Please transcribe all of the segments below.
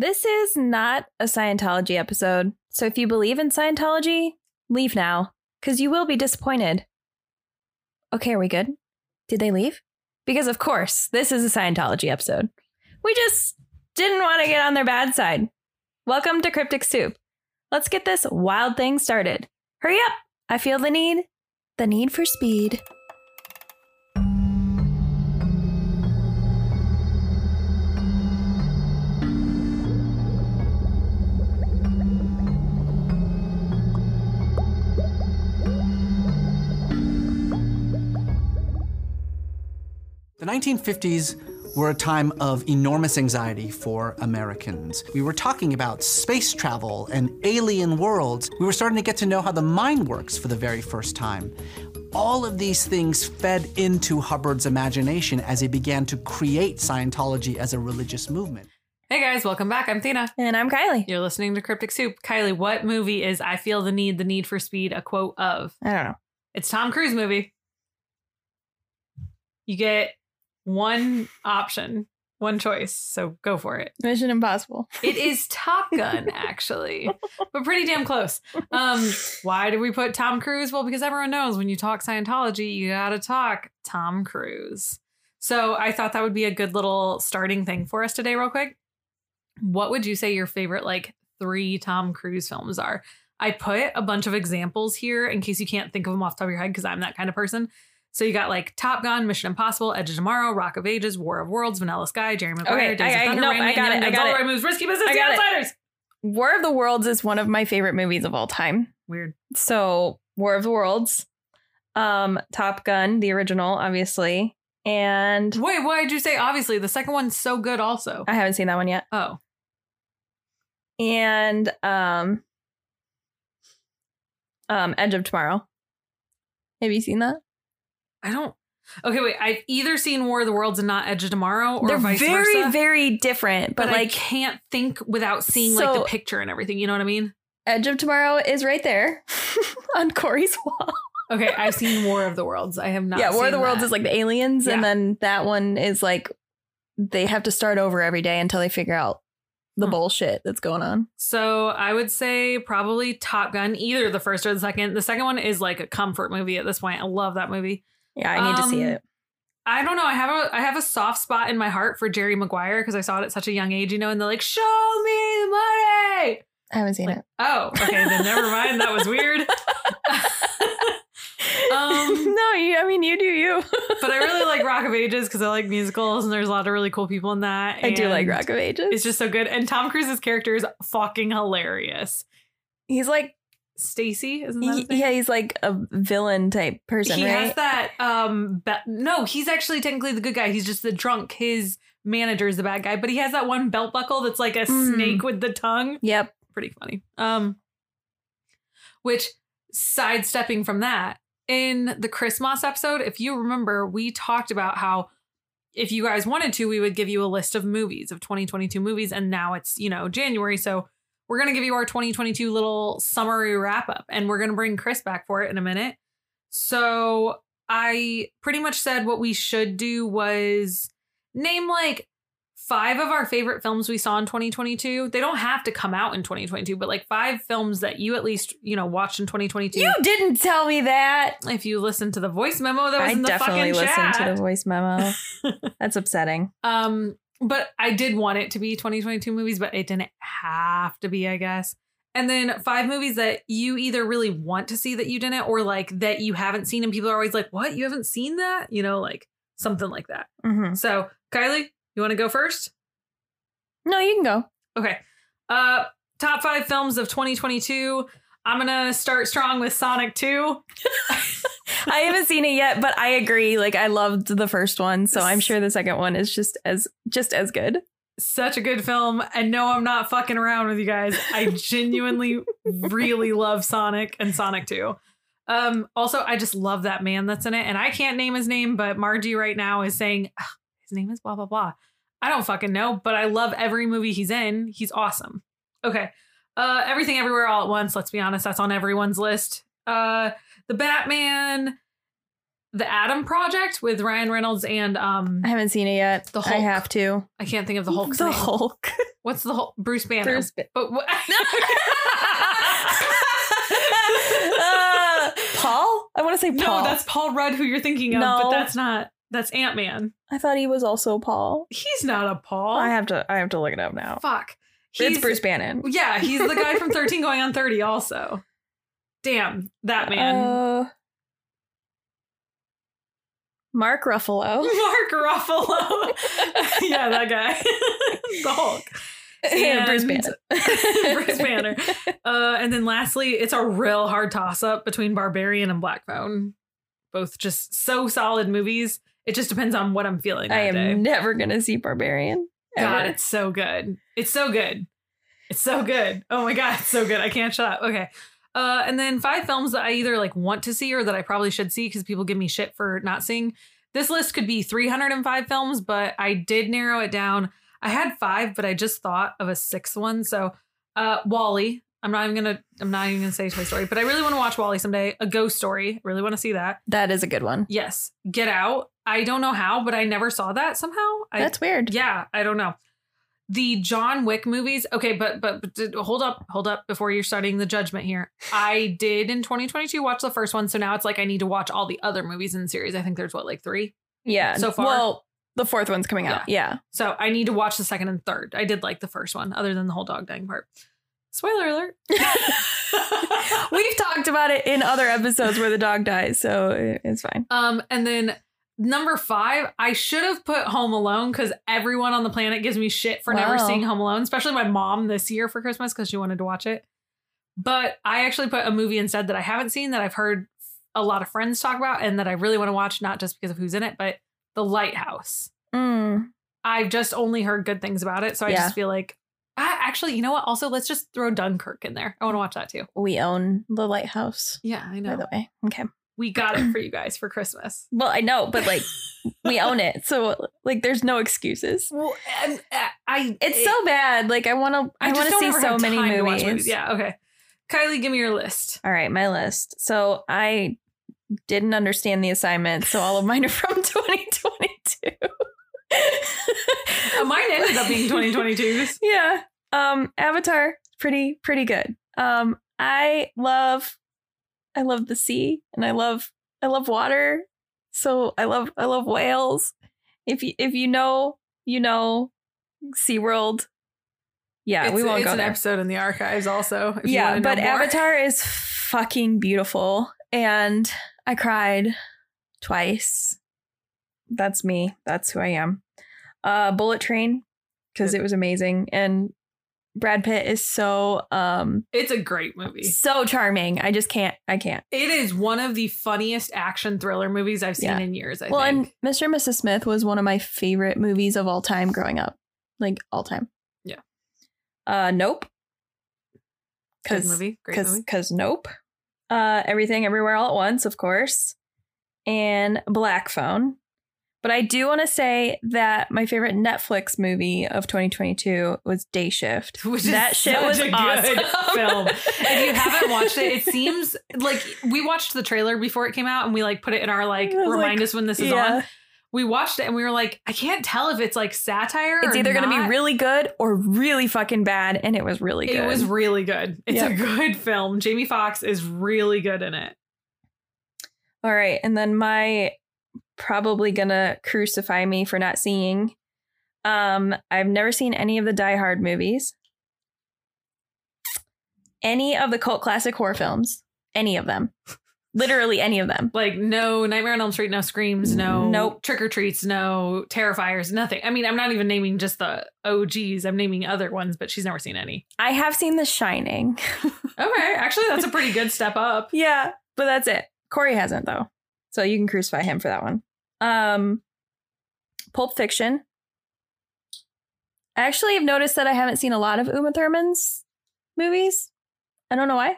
This is not a Scientology episode. So if you believe in Scientology, leave now, because you will be disappointed. Okay, are we good? Did they leave? Because, of course, this is a Scientology episode. We just didn't want to get on their bad side. Welcome to Cryptic Soup. Let's get this wild thing started. Hurry up! I feel the need. The need for speed. 1950s were a time of enormous anxiety for Americans. We were talking about space travel and alien worlds. We were starting to get to know how the mind works for the very first time. All of these things fed into Hubbard's imagination as he began to create Scientology as a religious movement. Hey guys, welcome back. I'm Tina. And I'm Kylie. You're listening to Cryptic Soup. Kylie, what movie is I Feel the Need, the Need for Speed a quote of? I don't know. It's Tom Cruise movie. You get one option, one choice. So go for it. Mission Impossible. It is Top Gun, actually, but pretty damn close. Um, why did we put Tom Cruise? Well, because everyone knows when you talk Scientology, you got to talk Tom Cruise. So I thought that would be a good little starting thing for us today, real quick. What would you say your favorite, like, three Tom Cruise films are? I put a bunch of examples here in case you can't think of them off the top of your head because I'm that kind of person. So you got like Top Gun, Mission Impossible, Edge of Tomorrow, Rock of Ages, War of Worlds, Vanilla Sky, Jerry Maguire, Okay, Days I- I- of Thunder, no, Rain I Man, got it, I got All it. Right Moves, Risky Business, I The got it. Outsiders. War of the Worlds is one of my favorite movies of all time. Weird. So, War of the Worlds, um, Top Gun, the original, obviously, and Wait, why did you say obviously? The second one's so good also. I haven't seen that one yet. Oh. And um, um, Edge of Tomorrow. Have you seen that? I don't. Okay, wait. I've either seen War of the Worlds and not Edge of Tomorrow, or They're vice very, versa. very different, but, but I can't think without seeing like the picture and everything. You know what I mean? Edge of Tomorrow is right there on Corey's wall. Okay, I've seen War of the Worlds. I have not. yeah, War of the Worlds that. is like the aliens, and then that one is like they have to start over every day until they figure out the Hmm. bullshit that's going on. So I would say probably Top Gun, either the first or the second. The second one is like a comfort movie at this point. I love that movie. Yeah, I need to see Um, it. I don't know. I have a I have a soft spot in my heart for Jerry Maguire because I saw it at such a young age, you know, and they're like, "Show me the money." I haven't seen Like, it. oh, okay, then never mind. That was weird. um, no, you, I mean you do you. but I really like Rock of Ages because I like musicals and there's a lot of really cool people in that. I do like Rock of Ages. It's just so good, and Tom Cruise's character is fucking hilarious. he's like Stacee, isn't that he- his name? yeah, he's like a villain type person, he right? has that um be- no he's actually technically the good guy he's just the drunk his manager is the bad guy but he has that one belt buckle that's like a Mm. snake with the tongue yep. pretty funny um which sidestepping from that in the christmas episode if you remember we talked about how if you guys wanted to we would give you a list of movies of 2022 movies and now it's you know january so we're going to give you our 2022 little summary wrap up and we're going to bring chris back for it in a minute so i pretty much said what we should do was name like five of our favorite films we saw in 2022 they don't have to come out in 2022 but like five films that you at least you know watched in 2022 You didn't tell me that. if you listened to the voice memo that was I in the definitely fucking listened chat. to the voice memo. That's upsetting. Um, but I did want it to be 2022 movies, but it didn't have to be, I guess. And then five movies that you either really want to see that you didn't, or like that you haven't seen, and people are always like, "What? You haven't seen that?" You know, like something like that. hmm So, Kylie, you want to go first? No, you can go. Okay. Uh, top five films of 2022. I'm gonna start strong with Sonic 2. I haven't seen it yet, but I agree. Like I loved the first one, so I'm sure the second one is just as just as good. such a good film. And no, I'm not fucking around with you guys. I genuinely really love Sonic and Sonic 2. Um, also, I just love that man that's in it. And I can't name his name, but Margie right now is saying his name is blah, blah, blah. I don't fucking know, but I love every movie he's in. He's awesome. Okay. Uh, Everything Everywhere All at Once. Let's be honest, that's on everyone's list. Uh, the Batman, the Adam Project with Ryan Reynolds and um, I haven't seen it yet. The I have to. I can't think of the Hulk's the name. Hulk. What's the whole Bruce Banner? Bruce Ba- But what? Uh, Paul? I want to say Paul. no, that's Paul Rudd who you're thinking of, but No. that's not. That's Ant Man. I thought he was also Paul. He's not a Paul. I have to. I have to look it up now. Fuck. It's Bruce Bannon. Yeah, he's the guy from 13 going on 30 also. Damn, that man. Uh, Mark Ruffalo. Mark Ruffalo. yeah, that guy. the Hulk. Yeah, Bruce And- Bannon. Bruce Banner. Uh, and then lastly, it's a real hard toss up between Barbarian and Black Phone. Both just so solid movies. It just depends on what I'm feeling that I am day. never gonna see Barbarian. God, ever. it's so good. It's so good. It's so good. Oh my god, it's so good. I can't shut up. Okay. Uh, and then five films that I either like want to see or that I probably should see because people give me shit for not seeing. This list could be 305 films, but I did narrow it down. I had five, but I just thought of a sixth one. So, uh, WALL-E. I'm not even gonna. I'm not even gonna say Toy Story, but I really want to watch WALL-E someday. A Ghost Story. Really want to see that. that is a good one. Yes. Get Out. I don't know how, but I never saw that somehow. I, That's weird. yeah, I don't know. The John Wick movies. Okay, but, but but hold up, hold up before you're starting the judgment here. I did in 2022 watch the first one, so now it's like I need to watch all the other movies in the series. I think there's what like 3. Yeah. So far? Well, the fourth one's coming out. Yeah. So I need to watch the second and third. I did like the first one other than the whole dog dying part. Spoiler alert. We've talked about it in other episodes where the dog dies, so it's fine. Um, and then number five, I should have put Home Alone because everyone on the planet gives me shit for never seeing Home Alone, especially my mom this year for Christmas because she wanted to watch it. But I actually put a movie instead that I haven't seen that I've heard a lot of friends talk about and that I really want to watch, not just because of who's in it, but The Lighthouse. Mm. I've just only heard good things about it. So I Yeah. just feel like, ah, actually, you know what? Also, let's just throw Dunkirk in there. I want to watch that too. We own the lighthouse, Yeah, I know. by the way. Okay. We got it for you guys for Christmas. Well, I know, but like we own it, so like there's no excuses. Well, and, uh, I It's so bad. Like I want to. I, just want to see so many time to watch movies. Yeah, okay. Kylie, give me your list. All right, my list. So I didn't understand the assignment, so all of mine are from 2022. Uh, mine ended up being 2022's. yeah. Um Avatar pretty pretty good. Um I love I love the sea and I love I love water. So I love I love whales. If you if you know, you know SeaWorld. Yeah, it's, we won't it's go an there. episode in the archives also. If yeah, but. Avatar is fucking beautiful and I cried twice. That's me. That's who I am. Uh Bullet Train because it was amazing and Brad Pitt is so um It's a great movie. so charming. I just can't I can't. It is one of the funniest action thriller movies I've seen Yeah. in years. I well, think. and Mr. and Mrs. Smith was one of my favorite movies of all time growing up. Like all time. Yeah. Uh Nope. Good Cuz movie. Great Cause, movie. cause nope. Uh, everything, everywhere, all at once, of course, and Black Phone. But I do want to say that my favorite Netflix movie of 2022 was Day Shift. Which is that shit such was a good awesome. film. If you haven't watched it, it seems like we watched the trailer before it came out and we like put it in our like remind like, us when this is yeah, on. We watched it and we were like, I can't tell if it's like satire. it's either going to be really good or really fucking bad, and it was really good. It was really good. It's a good film. Jamie Foxx is really good in it. All right, and then my probably gonna crucify me for not seeing. Um, I've never seen any of the Die Hard movies. Any of the cult classic horror films. Any of them. Literally any of them. Like no Nightmare on Elm Street, no Screams, no Nope. Trick or Treats, no Terrifiers, nothing. I mean, I'm not even naming just the OGs. I'm naming other ones, but she's never seen any. I have seen The Shining. Okay, actually, that's a pretty good step up. yeah, but that's it. Corey hasn't though. So you can crucify him for that one. Um Pulp Fiction. I actually have noticed that I haven't seen a lot of Uma Thurman's movies. I don't know why.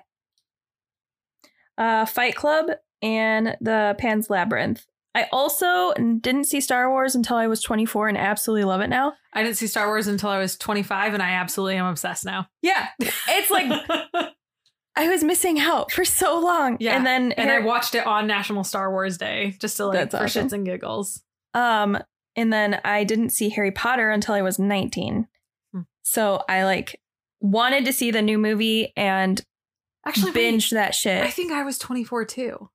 Uh Fight Club and the Pan's Labyrinth. I also didn't see Star Wars until I was 24 and absolutely love it now. I didn't see Star Wars until I was 25, and I absolutely am obsessed now. Yeah. It's like I was missing out for so long. Yeah, And then and I watched it on National Star Wars Day just to like That's for awesome. shits and giggles. Um, and then I didn't see Harry Potter until I was 19. Hmm. So I like wanted to see the new movie and Actually, wait, binged that shit. I think I was 24 too.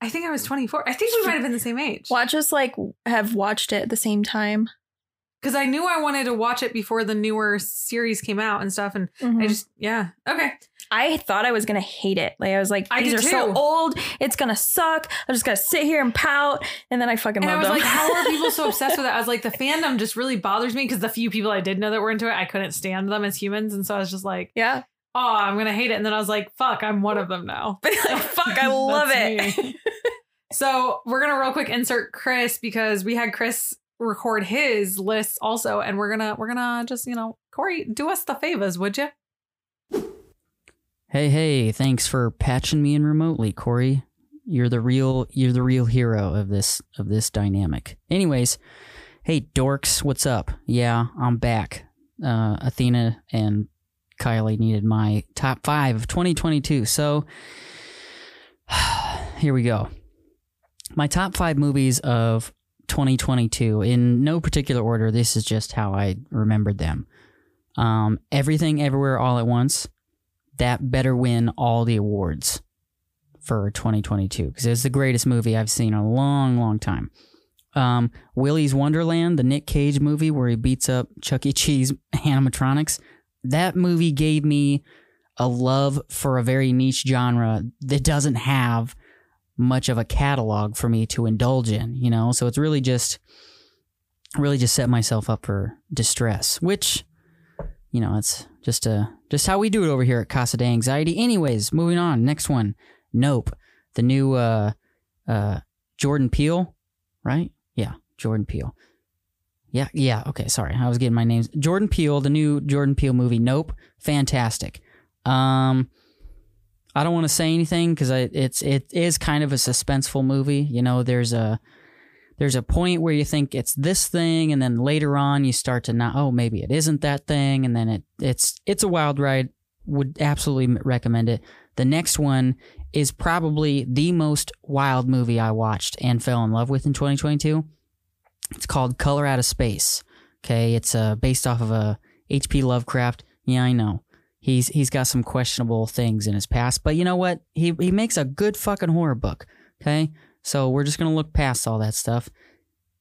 I think I was 24. I think we might have been the same age. Watch us like have watched it at the same time. Because I knew I wanted to watch it before the newer series came out and stuff. And I Mhm. just, yeah. Okay. I thought I was gonna hate it. Like I was like, these are so old. It's gonna suck. I'm just gonna sit here and pout. And then I fucking And I was them. like, how are people so obsessed with it? I was like, the fandom just really bothers me because the few people I did know that were into it, I couldn't stand them as humans. And so I was just like, yeah. oh, I'm to hate it. And then I was like, fuck, I'm one of them now. But like, fuck, I love it. So we're gonna real quick insert Chris because we had Chris record his lists also, and we're gonna we're gonna just you know Corey do us the favors, would you? Hey, hey, thanks for patching me in remotely, Corey. You're the real you're the real hero of this of this dynamic. Anyways, hey dorks, what's up? Yeah, I'm back. Uh Athena and Kylie needed my top 5 of 2022. So here we go. My top 5 movies of 2022 in no particular order. This is just how I remembered them. Um, Everything Everywhere All at Once that better win all the awards for 2022 because it's the greatest movie I've seen in a long, long time. Um, Willy's Wonderland, the Nick Cage movie where he beats up Chuck E. Cheese animatronics, that movie gave me a love for a very niche genre that doesn't have much of a catalog for me to indulge in, you know? So it's really just, really just set myself up for distress, which you know, it's just uh just how we do it over here at Casa de Anxiety. Anyways, moving on. Next one. Nope. The new uh uh Jordan Peele, right? Yeah, Jordan Peele. Yeah, yeah, okay, sorry. I was getting my names. Jordan Peele, the new Jordan Peele movie, Nope. Fantastic. Um I don't want to say anything because it's it is kind of a suspenseful movie. You know, there's a there's a point where you think it's this thing, and then later on you start to not. Oh, maybe it isn't that thing, and then it it's it's a wild ride. Would absolutely recommend it. The next one is probably the most wild movie I watched and fell in love with in 2022. It's called Color Out of Space. Okay, it's uh, based off of a H.P. Lovecraft. Yeah, I know. He's he's got some questionable things in his past, but you know what? He he makes a good fucking horror book. Okay, so we're just gonna look past all that stuff.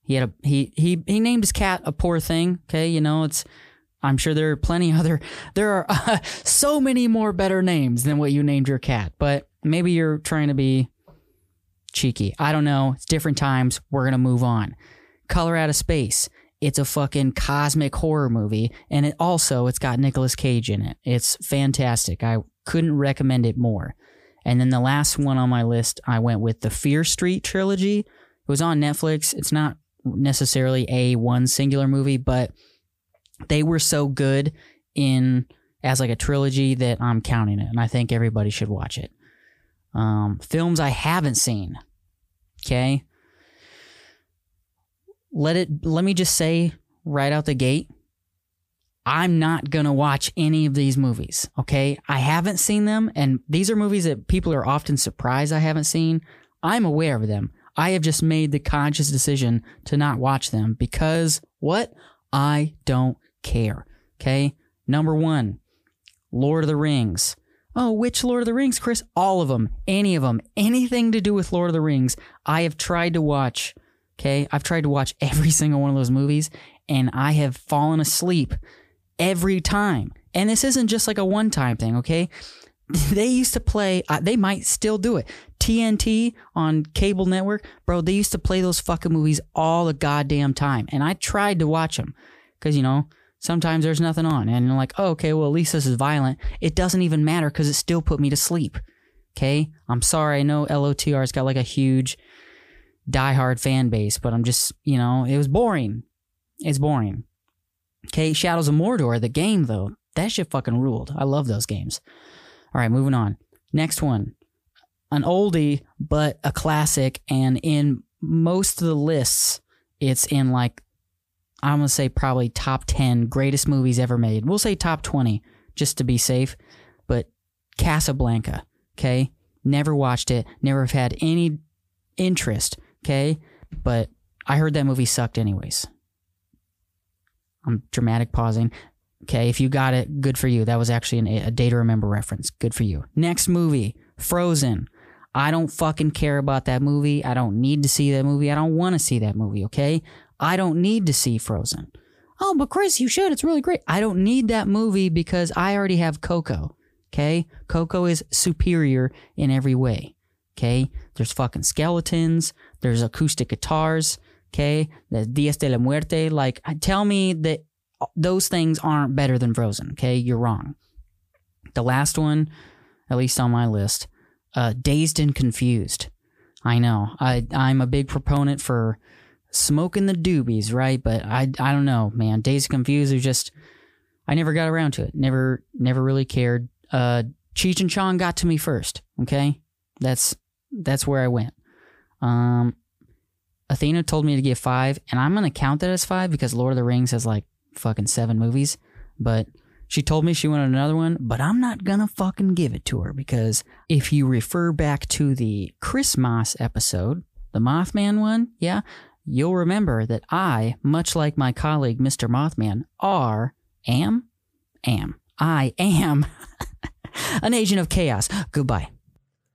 He had a he he he named his cat a poor thing. Okay, you know it's. I'm sure there are plenty other. There are uh, so many more better names than what you named your cat, but maybe you're trying to be cheeky. I don't know. It's different times. We're gonna move on. Color Out of Space. It's a fucking cosmic horror movie, and it also it's got Nicolas Cage in it. It's fantastic. I couldn't recommend it more. And then the last one on my list, I went with the Fear Street trilogy. It was on Netflix. It's not necessarily a one singular movie, but they were so good in as like a trilogy that I'm counting it, and I think everybody should watch it. Um, films I haven't seen. Okay. Let it. Let me just say right out the gate. I'm not going to watch any of these movies, okay? I haven't seen them, and these are movies that people are often surprised I haven't seen. I'm aware of them. I have just made the conscious decision to not watch them because what? I don't care, okay? Number one, Lord of the Rings. Oh, which Lord of the Rings, Chris? All of them. Any of them. Anything to do with Lord of the Rings. I have tried to watch, okay? I've tried to watch every single one of those movies, and I have fallen asleep every time. And this isn't just like a one time thing, okay? They used to play, uh, they might still do it. TNT on cable network, bro, they used to play those fucking movies all the goddamn time. And I tried to watch them because, you know, sometimes there's nothing on. And you're like, oh, okay, well, at least this is violent. It doesn't even matter because it still put me to sleep. Okay? I'm sorry. I know LOTR's got like a huge diehard fan base, but I'm just, you know, it was boring. It's boring. Okay, Shadows of Mordor, the game though, that shit fucking ruled. I love those games. All right, moving on. Next one, an oldie but a classic, and in most of the lists, it's in like I'm gonna say probably top ten greatest movies ever made. We'll say top twenty just to be safe, but Casablanca. Okay, never watched it, never have had any interest. Okay, but I heard that movie sucked anyways. I'm dramatic pausing. Okay, if you got it, good for you. That was actually an, a day to remember reference. Good for you. Next movie, Frozen. I don't fucking care about that movie. I don't need to see that movie. I don't want to see that movie, okay? I don't need to see Frozen. Oh, but Chris, you should. It's really great. I don't need that movie because I already have Coco, okay? Coco is superior in every way, okay? There's fucking skeletons, there's acoustic guitars, okay? The Dias de la Muerte. Like, tell me that those things aren't better than Frozen, okay? You're wrong. The last one, at least on my list, uh, Dazed and Confused. I know. I I'm a big proponent for smoking the doobies, right? But I I don't know, man. Dazed and Confused was just I never got around to it. Never never really cared. Uh Cheech and Chong got to me first, okay? That's that's where I went. Um Athena told me to give 5 and I'm to count that as 5 because Lord of the Rings has like fucking 7 movies, but she told me she wanted another one, but I'm not gonna fucking give it to her because if you refer back to the Chris Moss episode, the Mothman one, yeah, you'll remember that I, much like my colleague Mr. Mothman, are, am, am, I am an agent of chaos. Goodbye.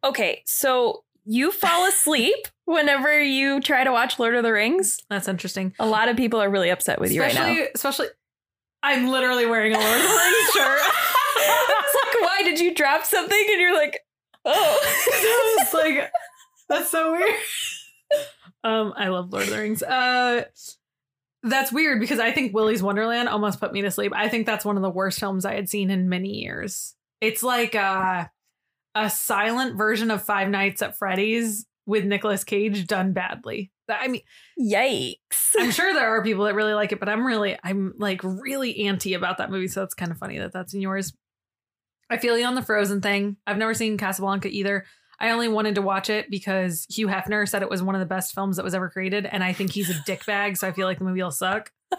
Okay, so you fall asleep whenever you try to watch Lord of the Rings. That's interesting. A lot of people are really upset with you right especially, now. especially, I'm literally wearing a Lord of the Rings shirt. it's like, why did you drop something? And you're like, oh. it's like that's so weird. Um, I love Lord of the Rings. Uh, that's weird because I think Willy's Wonderland almost put me to sleep. I think that's one of the worst films I had seen in many years. It's like a, a silent version of Five Nights at Freddy's with Nicolas Cage done badly. I mean, Yikes. I'm sure there are people that really like it, but I'm really, I'm like really anti about that movie. So it's kind of funny that that's in yours. I feel you on the Frozen thing. I've never seen Casablanca either. I only wanted to watch it because Hugh Hefner said it was one of the best films that was ever created, and I think he's a dickbag, so I feel like the movie will suck.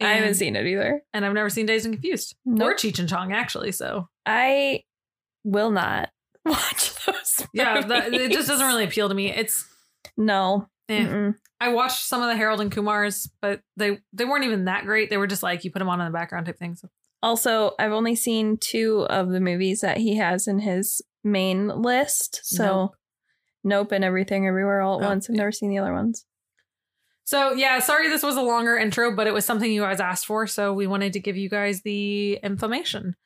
I haven't seen it either. and I've never seen Dazed and Confused or Nope. Cheech and Chong actually. So I will not watch those. yeah, that, it just doesn't really appeal to me. It's No. eh. I watched some of the Harold and Kumars, but they they weren't even that great. They were just like you put them on in the background type things. Also, I've only seen two of the movies that he has in his main list. So, Nope. Nope, and Everything Everywhere All at Oh, Once. I've never seen the other ones. So yeah, sorry this was a longer intro, but it was something you guys asked for, so we wanted to give you guys the information.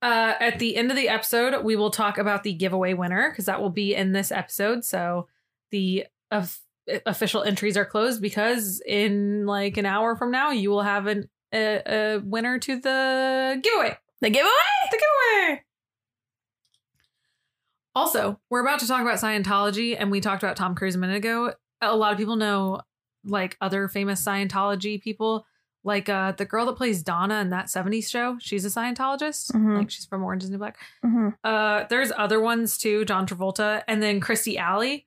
Uh, at the end of the episode, we will talk about the giveaway winner because that will be in this episode. So the of official entries are closed because in like an hour from now, you will have an, a, a winner to the giveaway. The giveaway? The giveaway. Also, we're about to talk about Scientology, and we talked about Tom Cruise a minute ago. A lot of people know like other famous Scientology people, like uh the girl that plays Donna in that 70s show. She's a Scientologist. Mhm. Like she's from Orange is the New Black. Mm-hmm. Uh there's other ones too, John Travolta, and then Christy Alley,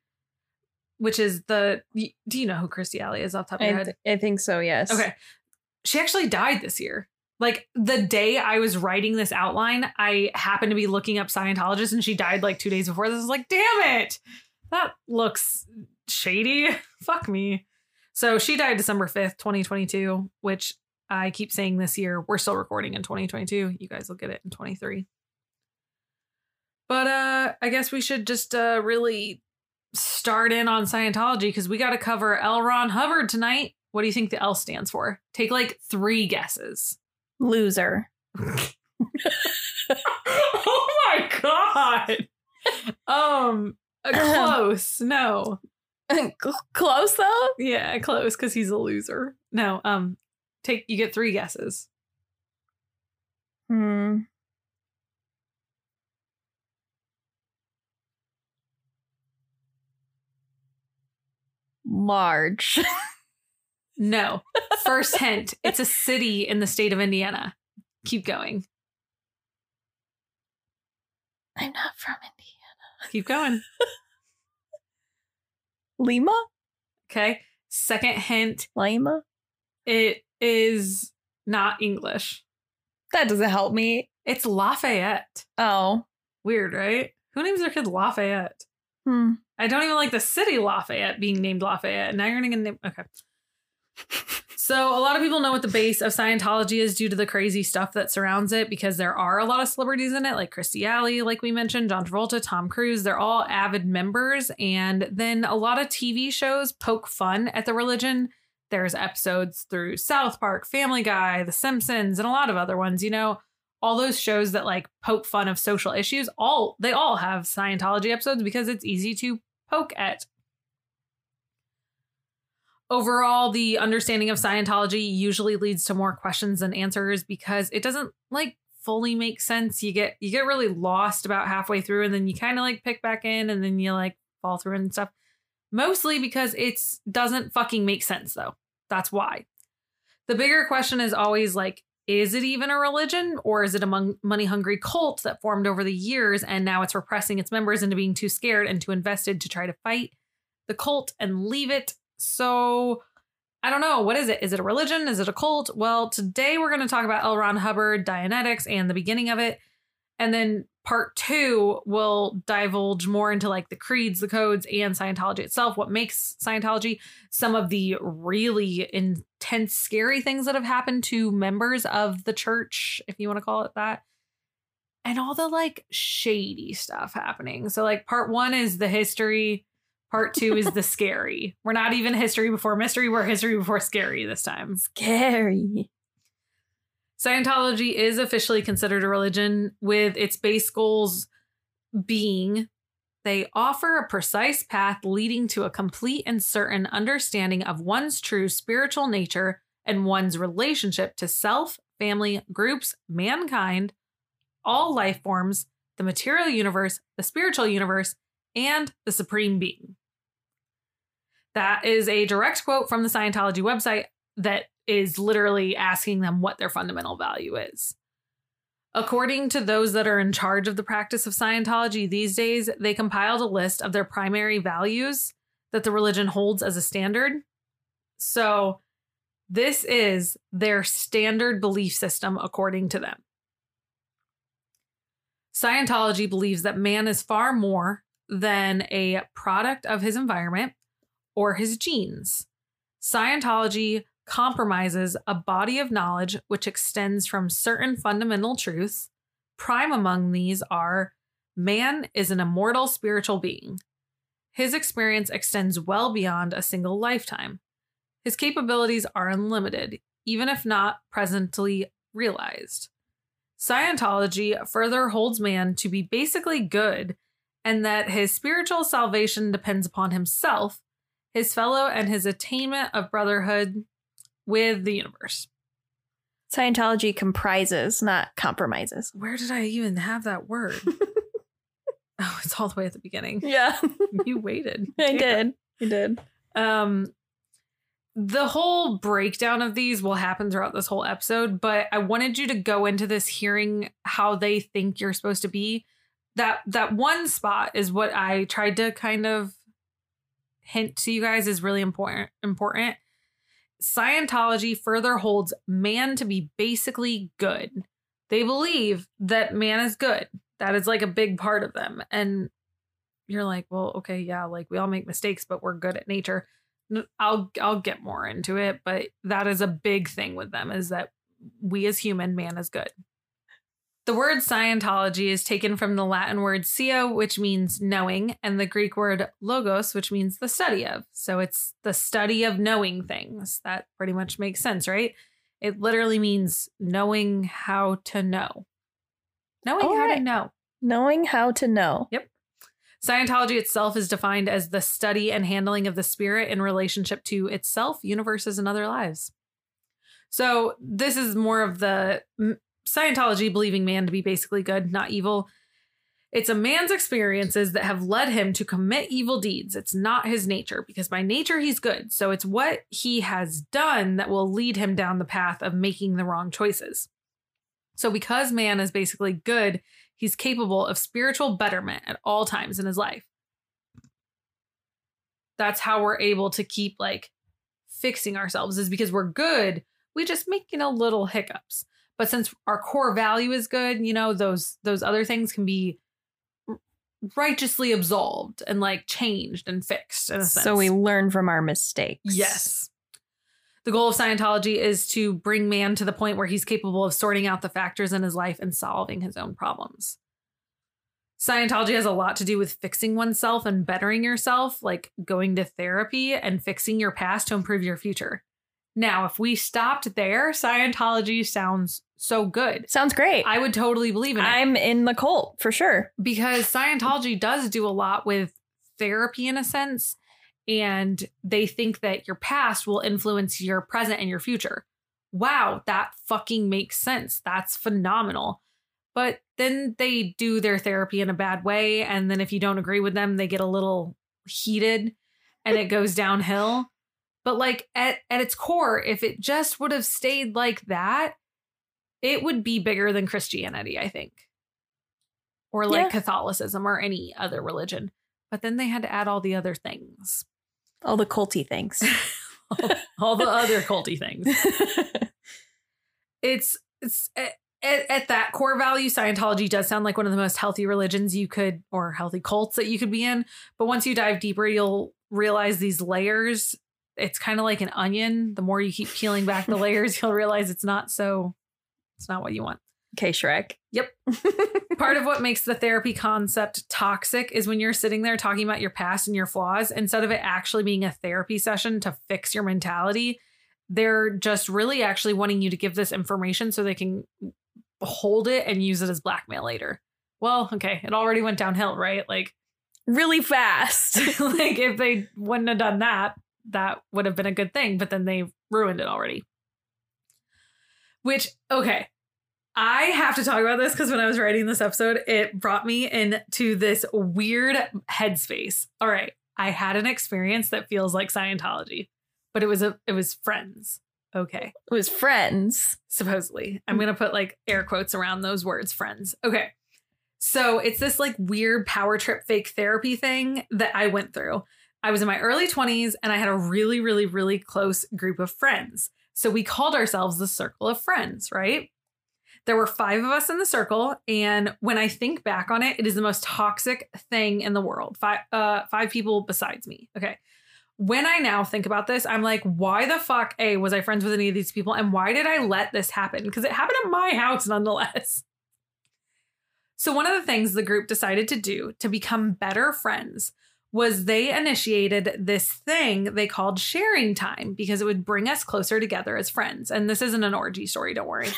which is the do you know who Christy Alley is off the top of your I, head? I think so, yes. Okay. She actually died this year. Like the day I was writing this outline, I happened to be looking up Scientologists and she died like two days before this. I was like, damn it. That looks shady. Fuck me. So she died December 5th, 2022, which I keep saying this year. We're still recording in 2022. You guys will get it in 23. But uh I guess we should just uh really start in on Scientology because we got to cover L. Ron Hubbard tonight. What do you think the L stands for? Take like three guesses. Loser. oh my god. Um, uh, close. No. Close though? Yeah, close because he's a loser. No. Um, take you get three guesses. Hmm. Large. No. First hint: it's a city in the state of Indiana. Keep going. I'm not from Indiana. Keep going. Lima? Okay. Second hint: Lima? it is not English. That doesn't help me. It's Lafayette. Oh. Weird, right? Who names their kid Lafayette? Hmm. I don't even like the city Lafayette being named Lafayette. Now you're gonna name okay. So, a lot of people know what the base of Scientology is due to the crazy stuff that surrounds it because there are a lot of celebrities in it, like Christy Alley, like we mentioned, John Travolta, Tom Cruise. They're all avid members. And then a lot of TV shows poke fun at the religion. There's episodes through South Park, Family Guy, The Simpsons, and a lot of other ones. You know, all those shows that like poke fun of social issues, all they all have Scientology episodes because it's easy to poke at overall the understanding of scientology usually leads to more questions than answers because it doesn't like fully make sense. You get you get really lost about halfway through and then you kind of like pick back in and then you like fall through and stuff. Mostly because it's doesn't fucking make sense though. That's why. The bigger question is always like is it even a religion or is it a money hungry cult that formed over the years and now it's repressing its members into being too scared and too invested to try to fight the cult and leave it so I don't know. What is it? Is it a religion? Is it a cult? Well, today we're going to talk about L. Ron Hubbard, Dianetics, and the beginning of it. And then part two will divulge more into like the creeds, the codes, and Scientology itself, what makes Scientology, some of the really intense, scary things that have happened to members of the church, if you want to call it that, and all the like shady stuff happening. So, like, part one is the history Part two is the scary. We're not even history before mystery. We're history before scary this time. Scary. Scientology is officially considered a religion, with its base goals being they offer a precise path leading to a complete and certain understanding of one's true spiritual nature and one's relationship to self, family, groups, mankind, all life forms, the material universe, the spiritual universe, and the supreme being. That is a direct quote from the Scientology website that is literally asking them what their fundamental value is. According to those that are in charge of the practice of Scientology these days, they compiled a list of their primary values that the religion holds as a standard. So, this is their standard belief system according to them. Scientology believes that man is far more than a product of his environment or his genes. Scientology compromises a body of knowledge which extends from certain fundamental truths. Prime among these are man is an immortal spiritual being. His experience extends well beyond a single lifetime. His capabilities are unlimited, even if not presently realized. Scientology further holds man to be basically good and that his spiritual salvation depends upon himself his fellow, and his attainment of brotherhood with the universe. Scientology comprises, not compromises. Where did I even have that word? oh, it's all the way at the beginning. Yeah. you waited. I did. I did. Um the whole breakdown of these will happen throughout this whole episode, but I wanted you to go into this hearing how they think you're supposed to be. That that one spot is what I tried to kind of hint to you guys is really important important. Scientology further holds man to be basically good. They believe that man is good. That is like a big part of them. And you're like, well, okay, yeah, like we all make mistakes, but we're good at nature. I'll I'll get more into it, but that is a big thing with them is that we as human, man is good. The word Scientology is taken from the Latin word scio, which means knowing, and the Greek word logos, which means the study of. So it's the study of knowing things. That pretty much makes sense, right? It literally means knowing how to know. Knowing All how right. to know. Knowing how to know. Yep. Scientology itself is defined as the study and handling of the spirit in relationship to itself, universes, and other lives. So, this is more of the Scientology believing man to be basically good, not evil. It's a man's experiences that have led him to commit evil deeds. It's not his nature, because by nature he's good. So it's what he has done that will lead him down the path of making the wrong choices. So, because man is basically good, he's capable of spiritual betterment at all times in his life. That's how we're able to keep like fixing ourselves, is because we're good. We just make, you know, little hiccups. But since our core value is good, you know, those those other things can be righteously absolved and like changed and fixed in a sense. So we learn from our mistakes. Yes. The goal of Scientology is to bring man to the point where he's capable of sorting out the factors in his life and solving his own problems. Scientology has a lot to do with fixing oneself and bettering yourself, like going to therapy and fixing your past to improve your future. Now, if we stopped there, Scientology sounds so good. Sounds great. I would totally believe in it I'm in the cult for sure. because Scientology does do a lot with therapy in a sense, and they think that your past will influence your present and your future. Wow, that fucking makes sense. That's phenomenal. But then they do their therapy in a bad way. And then if you don't agree with them, they get a little heated and it goes downhill. But like at, at its core, if it just would have stayed like that, it would be bigger than Christianity, I think. Or like Yeah. Catholicism or any other religion. But then they had to add all the other things. All the culty things. all the other culty things. It's it's at, at that core value, Scientology does sound like one of the most healthy religions you could or healthy cults that you could be in. But once you dive deeper, you'll realize these layers. It's kind of like an onion. The more you keep peeling back the layers, you'll realize it's not so it's not what you want. okay, Shrek. Yep. Part of what makes the therapy concept toxic is when you're sitting there talking about your past and your flaws, instead of it actually being a therapy session to fix your mentality, they're just really actually wanting you to give this information so they can hold it and use it as blackmail later. Well, okay, it already went downhill, right? Like, Really fast. like if they wouldn't have done that, that would have been a good thing, but then they ruined it already. Which, okay, I have to talk about this because when I was writing this episode, it brought me into this weird headspace. All right, I had an experience that feels like Scientology, but it was a it was friends. Okay, It was friends. supposedly. I'm going to put like air quotes around those words, friends. Okay. So it's this like weird power trip fake therapy thing that I went through. I was in my early 20s and I had a really, really, really close group of friends. So we called ourselves the Circle of Friends, right? There were five of us in the circle. And when I think back on it, it is the most toxic thing in the world. Five, uh, five people besides me. Okay when I now think about this, I'm like, why the fuck, A, was I friends with any of these people? And why did I let this happen? Because it happened at my house nonetheless. So, one of the things the group decided to do to become better friends was they initiated this thing they called sharing time because it would bring us closer together as friends. And this isn't an orgy story, don't worry.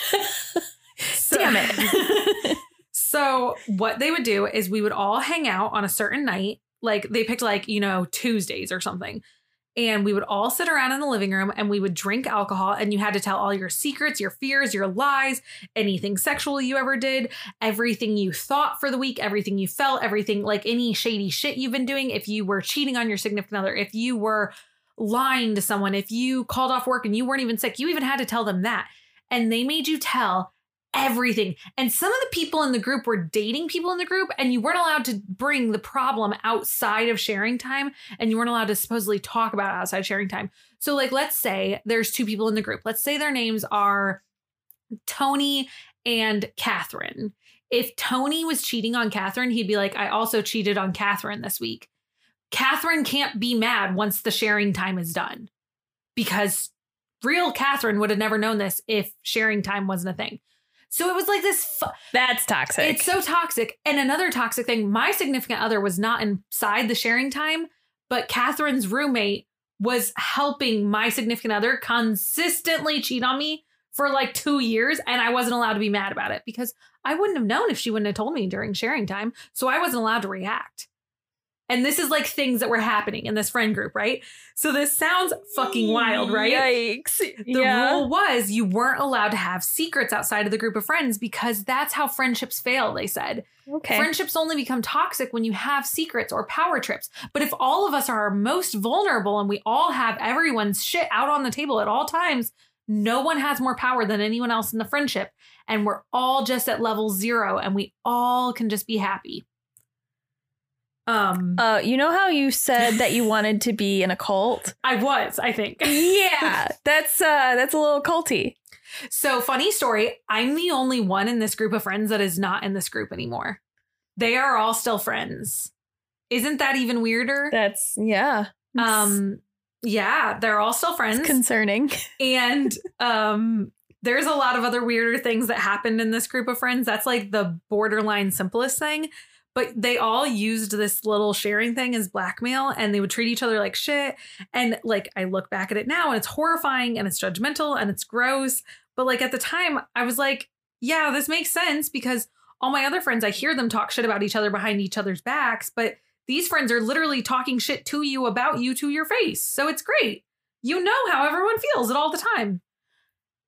So- Damn it. so what they would do is we would all hang out on a certain night. Like they picked like, you know, Tuesdays or something. And we would all sit around in the living room and we would drink alcohol and you had to tell all your secrets, your fears, your lies, anything sexual you ever did, everything you thought for the week, everything you felt, everything like any shady shit you've been doing. If you were cheating on your significant other, if you were lying to someone, if you called off work and you weren't even sick, you even had to tell them that. And they made you tell everything. And some of the people in the group were dating people in the group, and you weren't allowed to bring the problem outside of sharing time, and you weren't allowed to supposedly talk about outside sharing time. So, like, let's say there's two people in the group. Let's say their names are Tony and Catherine. If Tony was cheating on Catherine, he'd be like, I also cheated on Catherine this week. Catherine can't be mad once the sharing time is done because real Catherine would have never known this if sharing time wasn't a thing. So it was like this. Fu- That's toxic. it's so toxic. And another toxic thing my significant other was not inside the sharing time, but Catherine's roommate was helping my significant other consistently cheat on me for like two years. And I wasn't allowed to be mad about it because I wouldn't have known if she wouldn't have told me during sharing time. So I wasn't allowed to react. And this is like things that were happening in this friend group, right? So this sounds fucking wild, right? Yikes. The yeah. rule was you weren't allowed to have secrets outside of the group of friends because that's how friendships fail, they said. Okay. Friendships only become toxic when you have secrets or power trips. But if all of us are our most vulnerable and we all have everyone's shit out on the table at all times, no one has more power than anyone else in the friendship. And we're all just at level zero and we all can just be happy. Um, uh, you know how you said that you wanted to be in a cult? I was, I think. Yeah, that's uh, that's a little culty. So, funny story I'm the only one in this group of friends that is not in this group anymore. They are all still friends. Isn't that even weirder? That's yeah. Um, Yeah, they're all still friends. It's concerning. and um there's a lot of other weirder things that happened in this group of friends. That's like the borderline simplest thing. But they all used this little sharing thing as blackmail and they would treat each other like shit. And like I look back at it now and it's horrifying and it's judgmental and it's gross. But like at the time, I was like, yeah, this makes sense because all my other friends, I hear them talk shit about each other behind each other's backs. But these friends are literally talking shit to you about you to your face. So it's great. You know how everyone feels at all the time.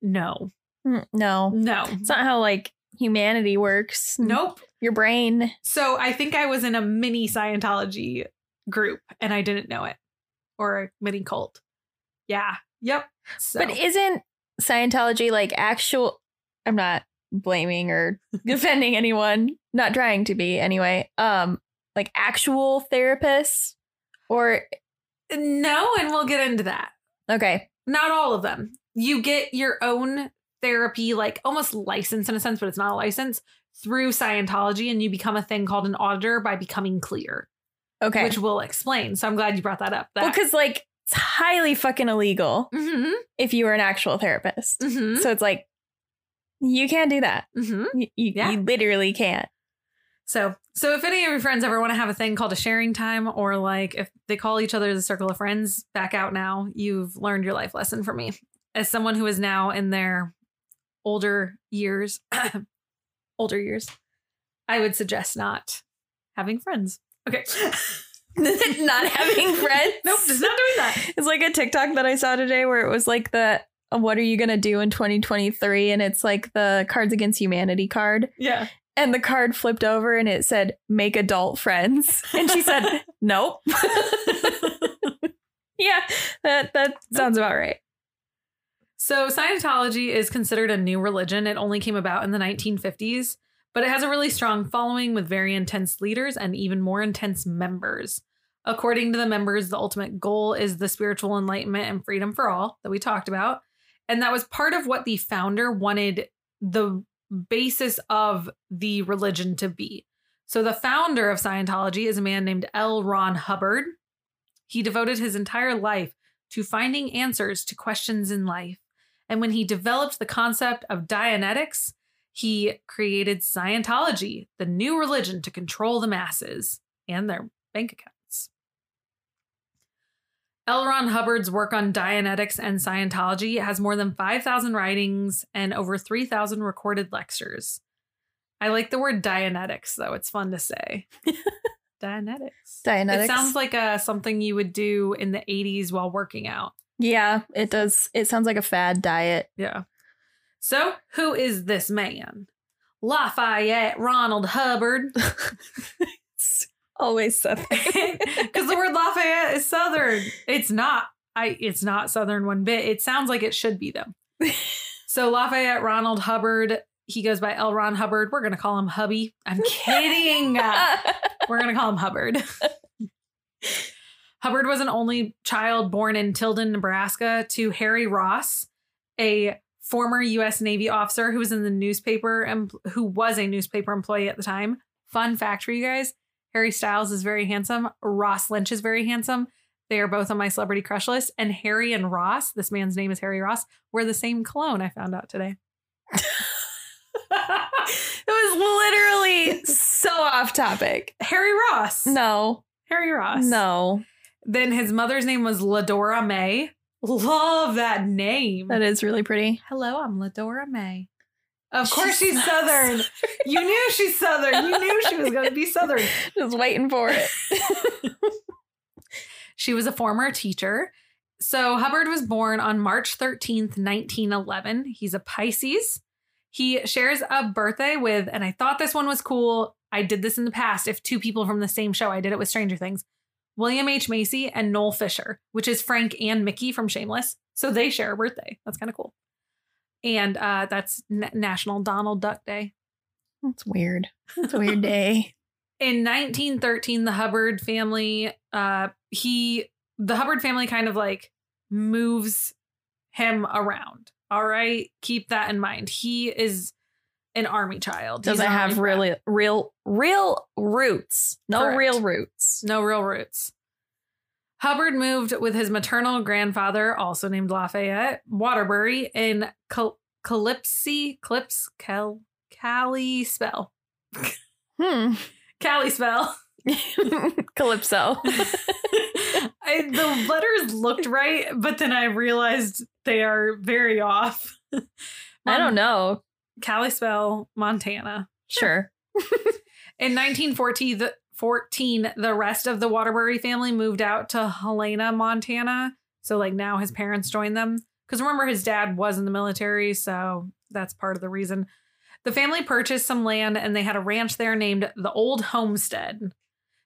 No, Mm, No, no, it's not how like humanity works. nope. Your brain. So I think I was in a mini Scientology group and I didn't know it or a mini cult. Yeah. Yep. So, But isn't Scientology like actual? I'm not blaming or defending anyone. Not trying to be anyway. Um, like actual therapists or no, and we'll get into that. okay. Not all of them. You get your own therapy, like almost license in a sense, but it's not a license through Scientology, and you become a thing called an auditor by becoming clear, Okay. which we'll explain. So I'm glad you brought that up. well, because like it's highly fucking illegal Mhm, if you were an actual therapist. mhm, So it's like you can't do that. mhm. You, you, Yeah. you literally can't. So, so if any of your friends ever want to have a thing called a sharing time, or like if they call each other the circle of friends, back out now. You've learned your life lesson from me. As someone who is now in their older years, older years, I would suggest not having friends. Okay. not having friends. Nope, just not doing that. It's like a TikTok that I saw today where it was like the uh, what are you going to do in 2023 and it's like the Cards Against Humanity card Yeah. and the card flipped over and it said make adult friends and she said nope. yeah, that that sounds about right. So, Scientology is considered a new religion. It only came about in the 1950s, but it has a really strong following with very intense leaders and even more intense members. According to the members, the ultimate goal is the spiritual enlightenment and freedom for all that we talked about. And that was part of what the founder wanted the basis of the religion to be. So, the founder of Scientology is a man named L. Ron Hubbard. He devoted his entire life to finding answers to questions in life. And when he developed the concept of Dianetics, he created Scientology, the new religion to control the masses and their bank accounts. L. Ron Hubbard's work on Dianetics and Scientology has more than 5,000 writings and over 3,000 recorded lectures. I like the word Dianetics, though. It's fun to say. Dianetics. Dianetics. It sounds like a, something you would do in the 80s while working out. Yeah, it does. It sounds like a fad diet. Yeah. So, who is this man? Lafayette Ronald Hubbard. Always Southern. Because the word Lafayette is Southern. It's not. I. It's not Southern one bit. It sounds like it should be though. So Lafayette Ronald Hubbard. He goes by L. Ron Hubbard. We're gonna call him Hubby. I'm kidding. We're gonna call him Hubbard. Hubbard was an only child born in Tilden, Nebraska, to Harry Ross, a former U.S. Navy officer who was in the newspaper and who was a newspaper employee at the time. Fun fact for you guys: Harry Styles is very handsome. Ross Lynch is very handsome. They are both on my celebrity crush list. And Harry and Ross, this man's name is Harry Ross, were the same cologne. I found out today. it was literally so off topic. Harry Ross. No, Harry Ross. no, Then his mother's name was Ladora May. Love that name. that is really pretty. Hello, I'm Ladora May. Of course She's she's not Southern. You knew she's Southern. You knew she was going to be Southern. Just waiting for it. She was a former teacher. So Hubbard was born on March 13th, 1911. He's a Pisces. He shares a birthday with, and I thought this one was cool. I did this in the past. If two people from the same show, I did it with Stranger Things. William H. Macy and Noel Fisher, which is Frank and Mickey from Shameless. So they share a birthday. That's kind of cool. And uh, that's N- National Donald Duck Day. That's weird. It's a weird day. in 1913 the hubbard family uh he the hubbard family kind of like moves him around all right keep that in mind he is an army child He's Doesn't an have army brat. really real real roots. No Correct. real roots. no real roots Hubbard moved with his maternal grandfather, also named Lafayette Waterbury, in Cal- Clips, Cal, Cali spell, Hmm. Cali spell. Calypso. I, the letters looked right, but then I realized they are very off. I don't know. Kalispell, Montana. Sure. In 1914, the, 14, the rest of the Waterbury family moved out to Helena, Montana. So, like, now his parents joined them. Because remember, his dad was in the military. So, that's part of the reason. The family purchased some land and they had a ranch there named the Old Homestead.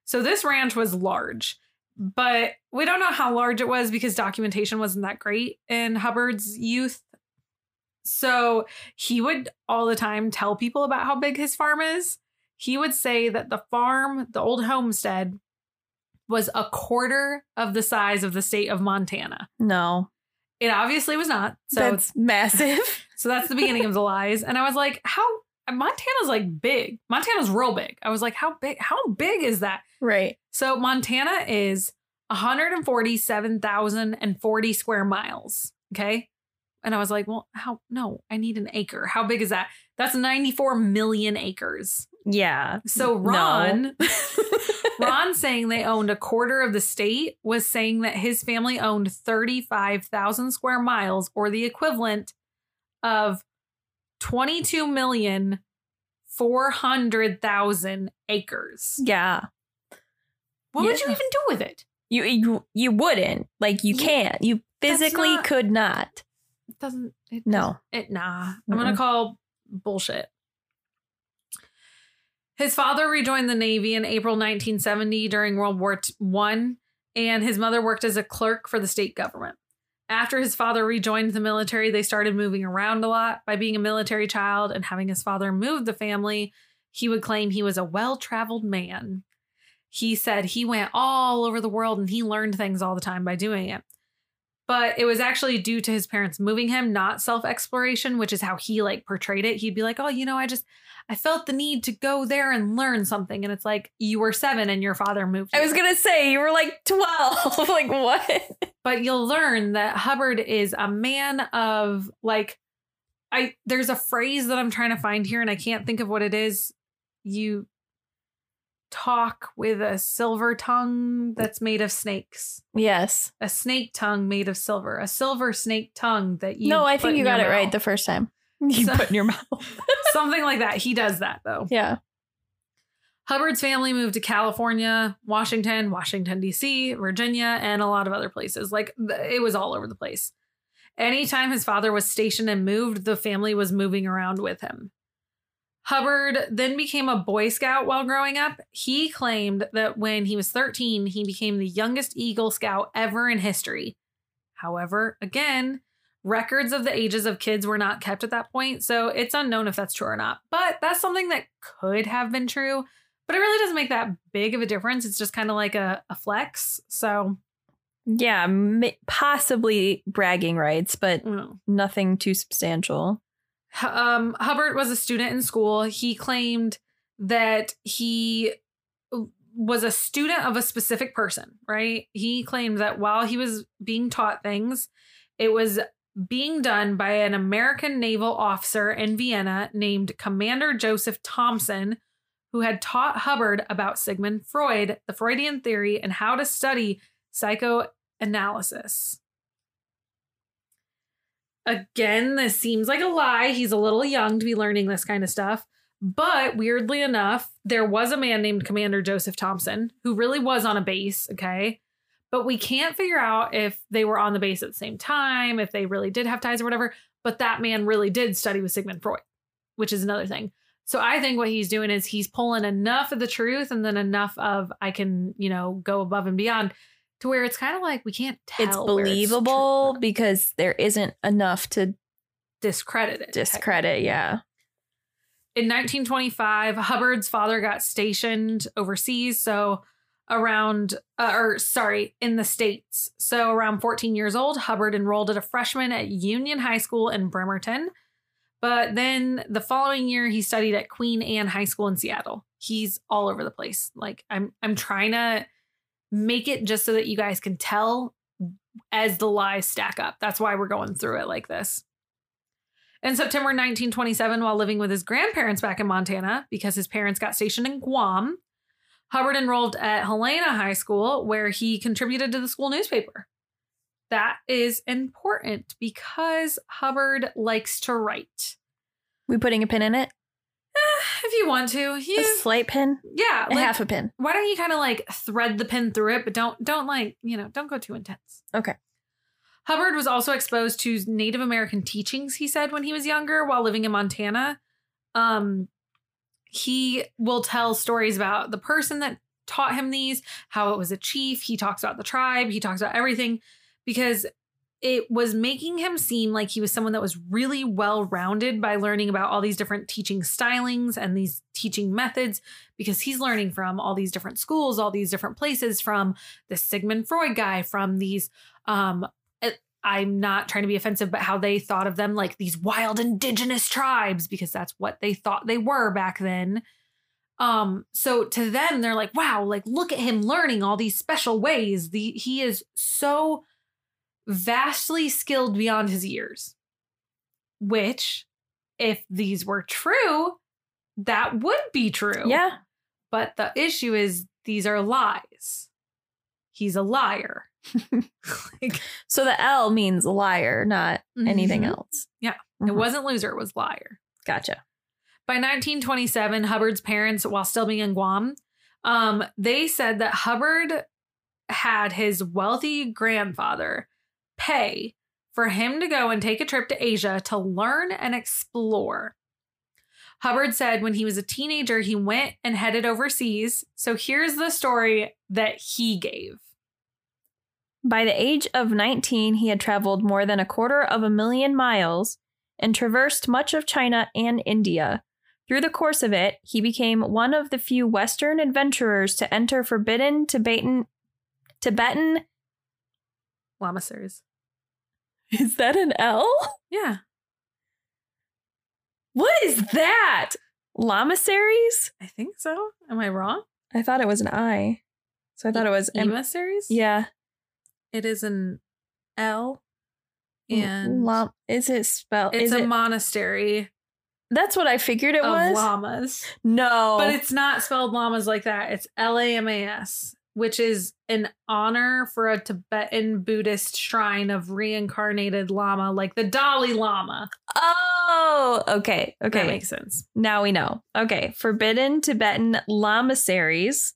So, this ranch was large, but we don't know how large it was because documentation wasn't that great in Hubbard's youth. So, he would all the time tell people about how big his farm is he would say that the farm, the old homestead, was a quarter of the size of the state of Montana. No. It obviously was not. So that's massive. so that's the beginning of the lies. And I was like, how Montana's like big. Montana's real big. I was like, how big how big is that? right. So Montana is 147,040 square miles. Okay. And I was like, well, how? No, I need an acre. How big is that? That's 94 million acres. Yeah. So No. Ron, Ron saying they owned a quarter of the state was saying that his family owned 35,000 square miles or the equivalent of 22 million 400,000 acres. yeah. What would you even do with it? You you you wouldn't. Like you Yeah, can't. You physically not- could not. It doesn't it No. It nah. I'm gonna call bullshit. His father rejoined the Navy in April 1970 during World War One, and his mother worked as a clerk for the state government. After his father rejoined the military, they started moving around a lot. By being a military child and having his father move the family, he would claim he was a well traveled man. He said he went all over the world and he learned things all the time by doing it but it was actually due to his parents moving him not self-exploration which is how he like portrayed it he'd be like oh you know i just i felt the need to go there and learn something and it's like you were seven and your father moved I was gonna say you were like twelve. like what? but you'll learn that hubbard is a man of like i there's a phrase that i'm trying to find here and i can't think of what it is you talk with a silver tongue that's made of snakes Yes. a snake tongue made of silver a silver snake tongue that you no, I think you got it right the first time. You So- put in your mouth. something like that. He does that though. yeah. Hubbard's family moved to California, Washington, Washington, D.C., Virginia, and a lot of other places. Like it was all over the place. Anytime his father was stationed and moved, the family was moving around with him. Hubbard then became a Boy Scout while growing up. He claimed that when he was 13, he became the youngest Eagle Scout ever in history. However, again, records of the ages of kids were not kept at that point, so it's unknown if that's true or not. But that's something that could have been true, but it really doesn't make that big of a difference. It's just kind of like a, a flex. So, Yeah, m- possibly bragging rights, but nothing too substantial. Um, Hubbard was a student in school. He claimed that he was a student of a specific person, right? He claimed that while he was being taught things, it was being done by an American naval officer in Vienna named Commander Joseph Thompson, who had taught Hubbard about Sigmund Freud, the Freudian theory, and how to study psychoanalysis. Again, this seems like a lie. He's a little young to be learning this kind of stuff. But weirdly enough, there was a man named Commander Joseph Thompson who really was on a base, okay? But we can't figure out if they were on the base at the same time, if they really did have ties or whatever. But that man really did study with Sigmund Freud, which is another thing. So I think what he's doing is he's pulling enough of the truth and then enough of I can, you know, go above and beyond to where it's kind of like we can't tell. it's believable true. because there isn't enough to discredit it. discredit. Yeah. In 1925, Hubbard's father got stationed overseas. So around, uh, or sorry, in the States. So around 14 years old, Hubbard enrolled as a freshman at Union High School in Bremerton. But then the following year, he studied at Queen Anne High School in Seattle. He's all over the place. Like I'm, I'm trying to make it just so that you guys can tell as the lies stack up. That's why we're going through it like this. In September 1927, while living with his grandparents back in Montana, because his parents got stationed in Guam, Hubbard enrolled at Helena High School, where he contributed to the school newspaper. That is important because Hubbard likes to write. We putting a pin in it? If you want to, A you, slight pin? yeah, A like, half a pin. why don't you kind of like thread the pin through it, but don't don't like you know don't go too intense. Okay. Hubbard was also exposed to Native American teachings. He said when he was younger, while living in Montana, um, he will tell stories about the person that taught him these, how it was a chief. He talks about the tribe. He talks about everything because it was making him seem like he was someone that was really well rounded by learning about all these different teaching stylings and these teaching methods because he's learning from all these different schools, all these different places, from the Sigmund Freud guy, from these um, I'm not trying to be offensive, but how they thought of them like these wild indigenous tribes because that's what they thought they were back then. Um, so to them, they're like, wow, like look at him learning all these special ways. The he is so vastly skilled beyond his years. Which, if these were true, that would be true. Yeah. But the issue is these are lies. He's a liar. like, So the L means liar, not anything Mhm. else. Yeah. Mhm. It wasn't loser, it was liar. Gotcha. By 1927, Hubbard's parents, while still being in Guam, um, they said that Hubbard had his wealthy grandfather pay for him to go and take a trip to Asia to learn and explore. Hubbard said when he was a teenager, he went and headed overseas. So here's the story that he gave. By the age of 19, he had traveled more than a quarter of a million miles and traversed much of China and India. Through the course of it, he became one of the few Western adventurers to enter forbidden Tibetan. Tibetan. Lamaseries. Is that an L? Yeah. What is that? Lamaseries? I think so. Am I wrong? I thought it was an I. So I thought it was M- Emissaries? Yeah. It is an L. And Lam- is it spelled? it's is a it, monastery that's what I figured it of was. llamas. no. But it's not spelled llamas like that. It's L A M A S, which is an honor for a Tibetan Buddhist shrine of reincarnated Lama, like the Dalai Lama. Oh, okay. Okay. That makes sense. now we know. Okay. Forbidden Tibetan lamaseries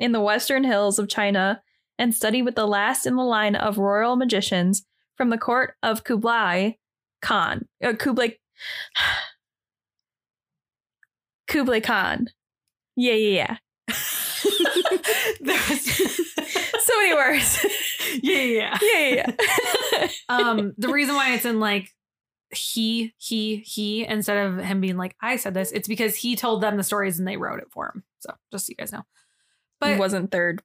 in the western hills of China and study with the last in the line of royal magicians from the court of Kublai Khan. Uh, Kublai. Kublai Khan. Yeah, yeah, yeah. so many words. yeah, yeah. yeah, yeah, yeah. um the reason why it's in like he he he instead of him being like i said this it's because he told them the stories and they wrote it for him so just so you guys know but it wasn't third.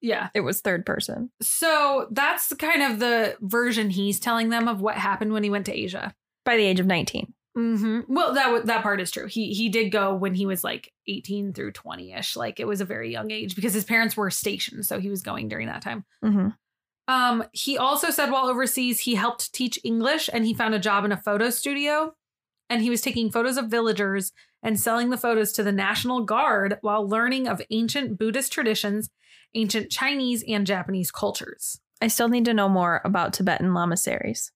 yeah It was third person. so that's kind of the version he's telling them of what happened when he went to asia By the age of 19. Hmm well that w- that part is true he he did go when he was like 18 through 20ish like it was a very young age because his parents were stationed so he was going during that time Mm-hmm. Um, he also said while overseas, he helped teach English and he found a job in a photo studio. And he was taking photos of villagers and selling the photos to the National Guard while learning of ancient Buddhist traditions, ancient Chinese and Japanese cultures. I still need to know more about Tibetan lamaseries.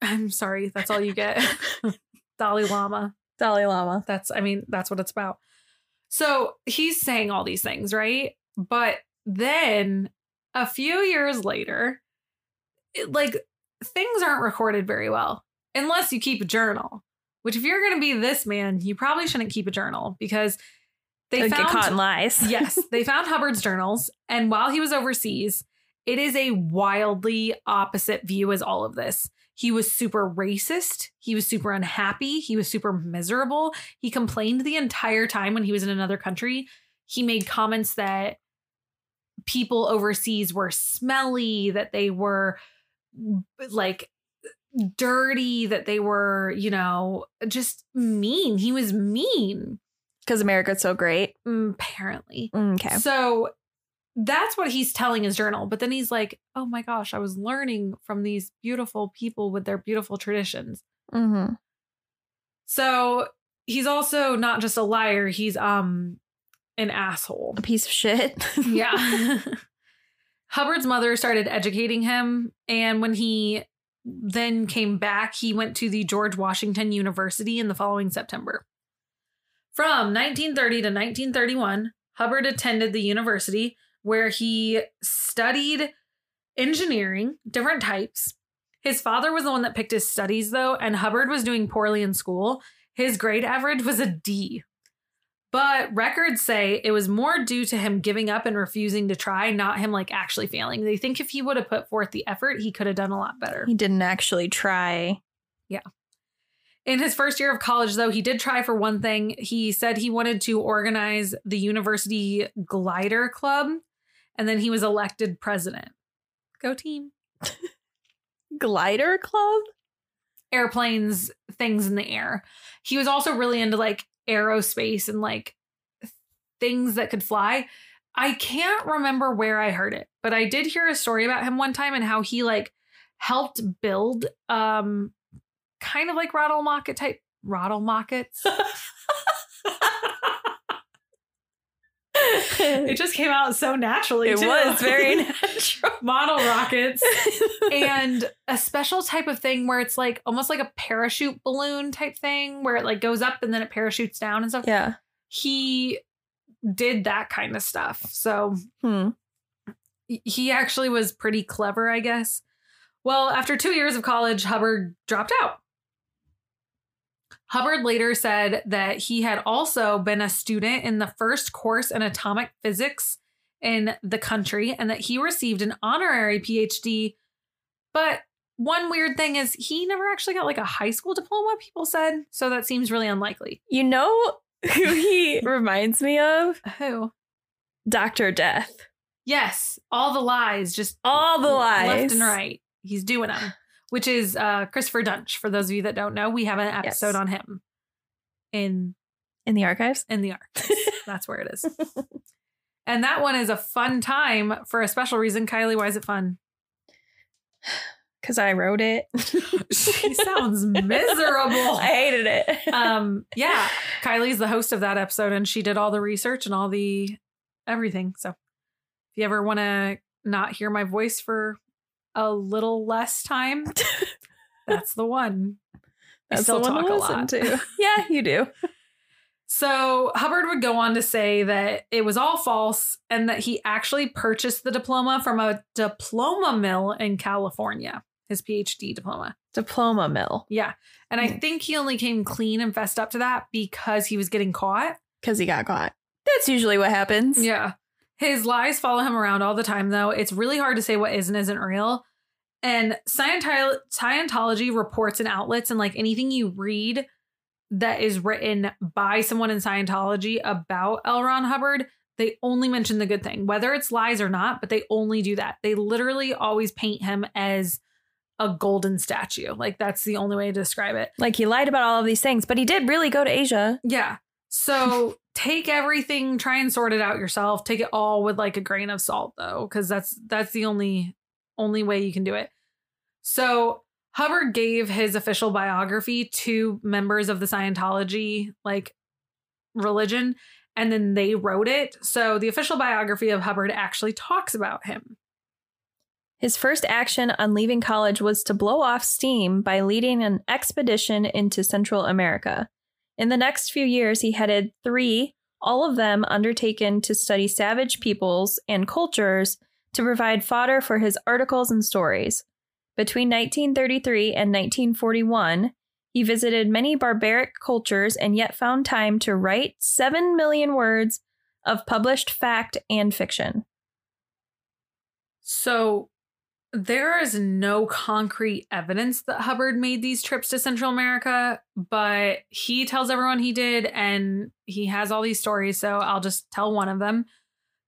I'm sorry, that's all you get. Dalai Lama. Dalai Lama. That's, I mean, that's what it's about. So he's saying all these things, right? But then a few years later, it, like things aren't recorded very well unless you keep a journal. Which, if you're going to be this man, you probably shouldn't keep a journal because they get found caught in lies. yes, they found Hubbard's journals, and while he was overseas, it is a wildly opposite view as all of this. He was super racist. He was super unhappy. He was super miserable. He complained the entire time when he was in another country. He made comments that people overseas were smelly, that they were like dirty, that they were, you know, just mean. He was mean, Because America's so great. mm, apparently. Okay. So that's what he's telling his journal. But then he's like, oh my gosh, I was learning from these beautiful people with their beautiful traditions. Mm-hmm. So he's also not just a liar, he's um an asshole. A piece of shit. Yeah. Hubbard's mother started educating him. And when he then came back, he went to the George Washington University in the following September. From 1930 to 1931, Hubbard attended the university where he studied engineering, different types. His father was the one that picked his studies, though, and Hubbard was doing poorly in school. His grade average was a D. But records say it was more due to him giving up and refusing to try, not him like actually failing. They think if he would have put forth the effort, he could have done a lot better. he didn't actually try. Yeah. In his first year of college, though, he did try for one thing. He said he wanted to organize the university glider club, and then he was elected president. Go team. Glider club? Airplanes, things in the air. He was also really into like aerospace and like things that could fly. I can't remember where I heard it, but I did hear a story about him one time and how he like helped build um kind of like rattle mocket type rattle mockets. it just came out so naturally. It too. was very natural. model rockets and a special type of thing where it's like almost like a parachute balloon type thing where it like goes up and then it parachutes down and stuff. yeah. He did that kind of stuff. So Hmm. he actually was pretty clever, I guess. Well, after two years of college, Hubbard dropped out. Hubbard later said that he had also been a student in the first course in atomic physics in the country and that he received an honorary PhD. But one weird thing is he never actually got like a high school diploma, people said. So that seems really unlikely. You know who he reminds me of? Who? Dr. Death. Yes, all the lies, just All the lies. left and right. He's doing them, which is uh, Christopher Duntsch. For those of you that don't know, we have an episode Yes. on him in In the archives? in the archives. That's where it is. And that one is a fun time for a special reason. Kylie, why is it fun? Because I wrote it. She sounds miserable. I hated it. Um, yeah, Kylie's the host of that episode, and she did all the research and all the everything. So, if you ever want to not hear my voice for a little less time, that's the one. I That's still the one talk to a listen lot. to. Yeah, you do. So Hubbard would go on to say that it was all false and that he actually purchased the diploma from a diploma mill in California, his PhD diploma. Diploma mill. Yeah. And I think he only came clean and fessed up to that because he was getting caught. Because he got caught. That's usually what happens. Yeah. His lies follow him around all the time, though. It's really hard to say what is and isn't real. And Scientolo- Scientology reports and outlets, and like anything you read that is written by someone in Scientology about L. Ron Hubbard, they only mention the good thing, whether it's lies or not, but they only do that. They literally always paint him as a golden statue. Like that's the only way to describe it. Like he lied about all of these things, but he did really go to Asia. Yeah. So take everything, try and sort it out yourself. Take it all with like a grain of salt though, because that's that's the only only way you can do it. So Hubbard gave his official biography to members of the Scientology like religion, and then they wrote it. So the official biography of Hubbard actually talks about him. His first action on leaving college was to blow off steam by leading an expedition into Central America. In the next few years, he headed three, all of them undertaken to study savage peoples and cultures to provide fodder for his articles and stories. Between 1933 and 1941, he visited many barbaric cultures and yet found time to write 7 million words of published fact and fiction. So there is no concrete evidence that Hubbard made these trips to Central America, but he tells everyone he did, and he has all these stories. So I'll just tell one of them.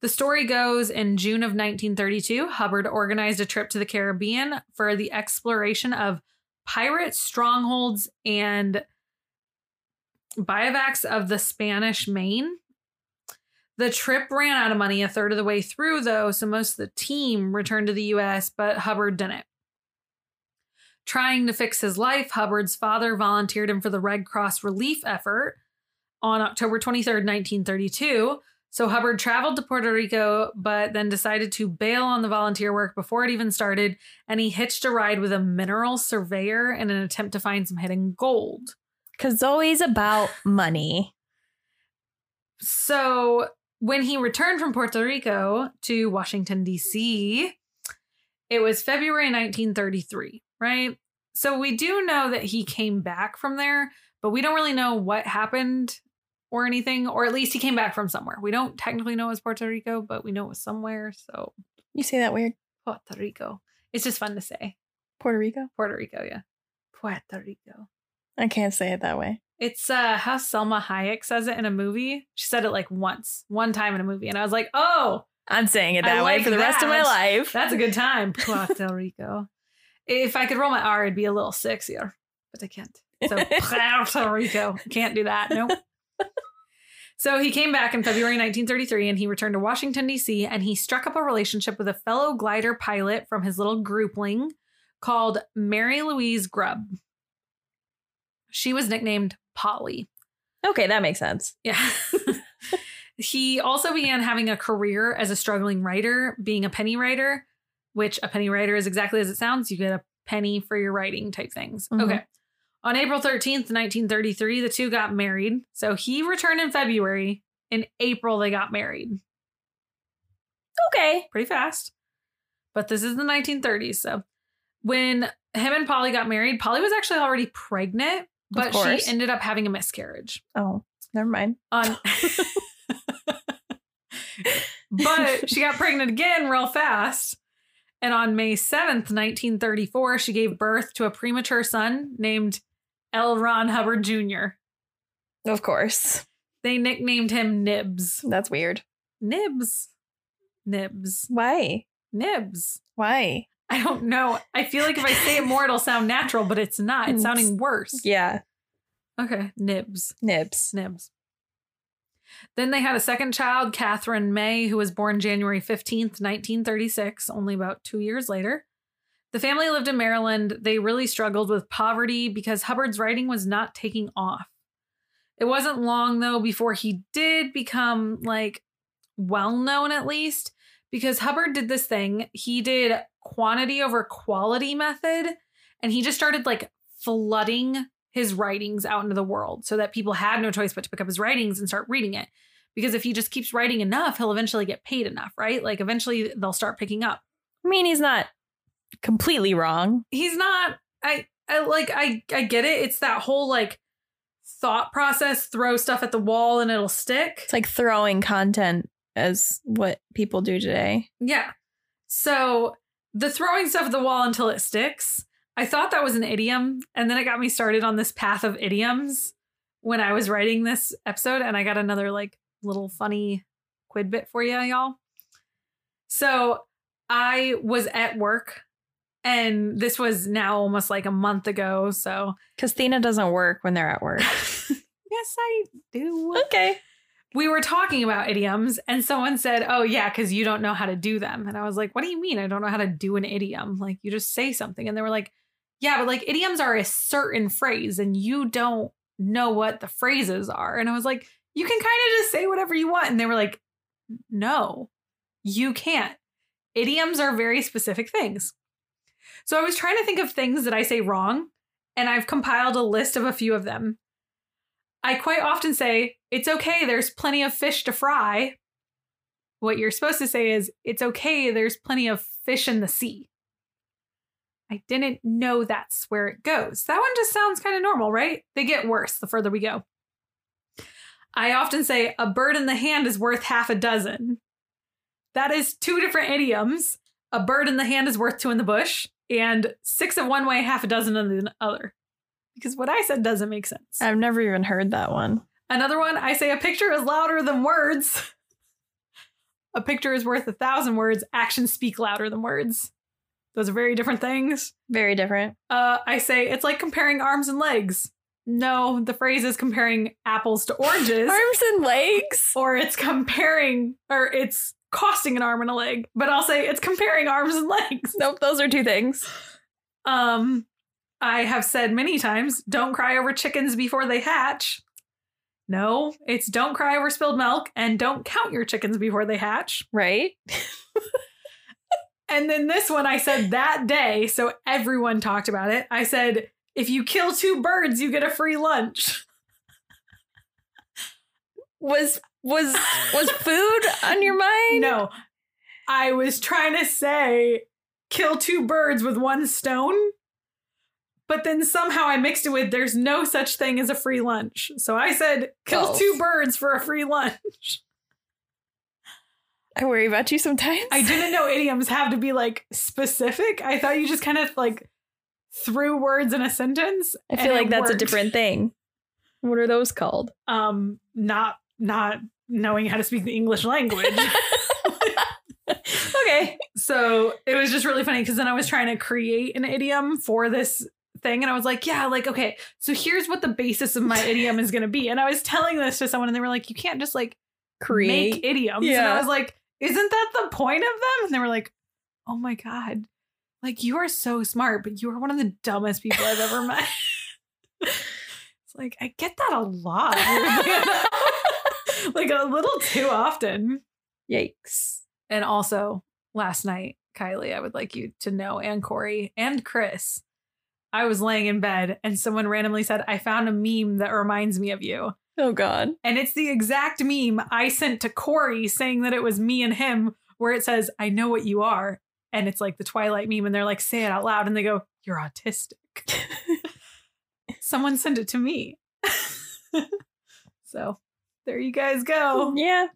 The story goes in June of 1932, Hubbard organized a trip to the Caribbean for the exploration of pirate strongholds and bivouacs of the Spanish Main. The trip ran out of money a third of the way through, though, so most of the team returned to the US, but Hubbard didn't. Trying to fix his life, Hubbard's father volunteered him for the Red Cross relief effort on October 23rd, 1932. So Hubbard traveled to Puerto Rico, but then decided to bail on the volunteer work before it even started, and he hitched a ride with a mineral surveyor in an attempt to find some hidden gold. Because it's always about money. So when he returned from Puerto Rico to Washington, D.C., it was February 1933, right? So we do know that he came back from there, but we don't really know what happened or anything, or at least he came back from somewhere. We don't technically know it was Puerto Rico, but we know it was somewhere. So You say that weird. Puerto Rico. It's just fun to say. Puerto Rico? Puerto Rico, yeah. Puerto Rico. I can't say it that way. It's uh how Salma Hayek says it in a movie. She said it like once, one time in a movie, and I was like, oh, I'm saying it I that way like for the rest of my life. that's a good time. Puerto Rico. If I could roll my R, it'd be a little sexier, but I can't. So Puerto Rico. Can't do that. Nope. So he came back in February 1933 and he returned to Washington, D.C., and he struck up a relationship with a fellow glider pilot from his little groupling called Mary Louise Grubb. She was nicknamed Polly. okay, that makes sense. Yeah. he also began having a career as a struggling writer, being a penny writer, which a penny writer is exactly as it sounds. You get a penny for your writing type things. Mhm. Okay. On April 13th, 1933, the two got married. So he returned in February. In April, they got married. Okay. Pretty fast. But this is the 1930s. So when him and Polly got married, Polly was actually already pregnant, but she ended up having a miscarriage. Oh, never mind. on but she got pregnant again real fast and on may 7th 1934 she gave birth to a premature son named l ron hubbard jr Of course. they nicknamed him nibs That's weird. nibs nibs Why? nibs Why? i don't know i feel like if i say it more it'll sound natural but it's not it's sounding worse Yeah. okay nibs Nibs. Nibs. Then they had a second child, Catherine May, who was born January 15th, 1936, only about two years later. The family lived in Maryland. They really struggled with poverty because Hubbard's writing was not taking off. It wasn't long, though, before he did become like well known, at least, because Hubbard did this thing. He did quantity over quality method, and he just started like flooding his writings out into the world so that people had no choice but to pick up his writings and start reading it. Because if he just keeps writing enough, he'll eventually get paid enough, right? Like eventually they'll start picking up. I mean, he's not completely wrong. He's not I I like I I get it. It's that whole like thought process, throw stuff at the wall and it'll stick. It's like throwing content as what people do today. Yeah. So the throwing stuff at the wall until it sticks. I thought that was an idiom, and then it got me started on this path of idioms when I was writing this episode, and I got another like little funny quid bit for you, y'all. So I was at work, and this was now almost like a month ago. So Because Thena doesn't work when they're at work. yes, I do. okay. we were talking about idioms and someone said, "Oh yeah, cuz you don't know how to do them." And I was like, "What do you mean I don't know how to do an idiom? Like you just say something." And they were like, "Yeah, but like idioms are a certain phrase and you don't know what the phrases are." And I was like, "You can kind of just say whatever you want." And they were like, "No. You can't. Idioms are very specific things." So I was trying to think of things that I say wrong, and I've compiled a list of a few of them. I quite often say, it's okay, there's plenty of fish to fry. What you're supposed to say is, it's okay, there's plenty of fish in the sea. I didn't know that's where it goes. That one just sounds kind of normal, right? They get worse the further we go. I often say, a bird in the hand is worth half a dozen. That is two different idioms. A bird in the hand is worth two in the bush, and six of one way, half a dozen in the other. Because what I said doesn't make sense. I've never even heard that one. Another one, I say a picture is louder than words. a picture is worth a thousand words. Actions speak louder than words. Those are very different things. Very different. Uh, I say it's like comparing arms and legs. no, the phrase is comparing apples to oranges, Arms and legs. or it's comparing, or it's costing an arm and a leg. But I'll say it's comparing arms and legs. Nope, those are two things. Um, I have said many times, don't cry over chickens before they hatch. No, it's don't cry over spilled milk and don't count your chickens before they hatch. Right? And then this one I said that day, so everyone talked about it. I said, if you kill two birds, you get a free lunch. Was was was food on your mind? No, I was trying to say kill two birds with one stone, but then somehow I mixed it with there's no such thing as a free lunch. So I said kill Both. two birds for a free lunch. I worry about you sometimes. I didn't know idioms have to be like specific. I thought you just kind of like threw words in a sentence. I feel like that's a different thing. What are those called? um not not knowing how to speak the English language. okay. so it was just really funny because then I was trying to create an idiom for this thing and I was like, yeah, like okay, so here's what the basis of my idiom is going to be. And I was telling this to someone and they were like, you can't just like Create. make idioms. And Yeah. I was like, isn't that the point of them? And they were like, oh my god. Like you are so smart, but you are one of the dumbest people I've ever met. it's like I get that a lot. like a little too often. Yikes. And also, last night, Kylie, I would like you to know, and Corey and Chris, I was laying in bed and someone randomly said, I found a meme that reminds me of you. Oh God. And it's the exact meme I sent to Corey saying that it was me and him, where it says, I know what you are. And it's like the Twilight meme. And they're like, say it out loud. And they go, You're autistic. Someone sent it to me. so there you guys go. Yeah,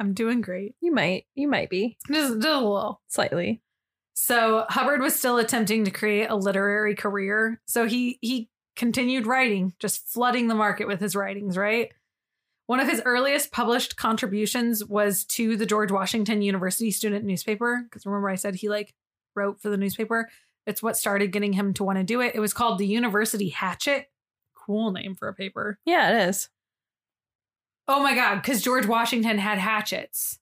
I'm doing great. you might. You might be Just, just a little. slightly. So Hubbard was still attempting to create a literary career. So he he continued writing, just flooding the market with his writings, right? One of his earliest published contributions was to the George Washington University student newspaper. Because remember, I said he like wrote for the newspaper. It's what started getting him to want to do it. It was called the University Hatchet. Cool name for a paper. Yeah, it is. Oh my God, because George Washington had hatchets.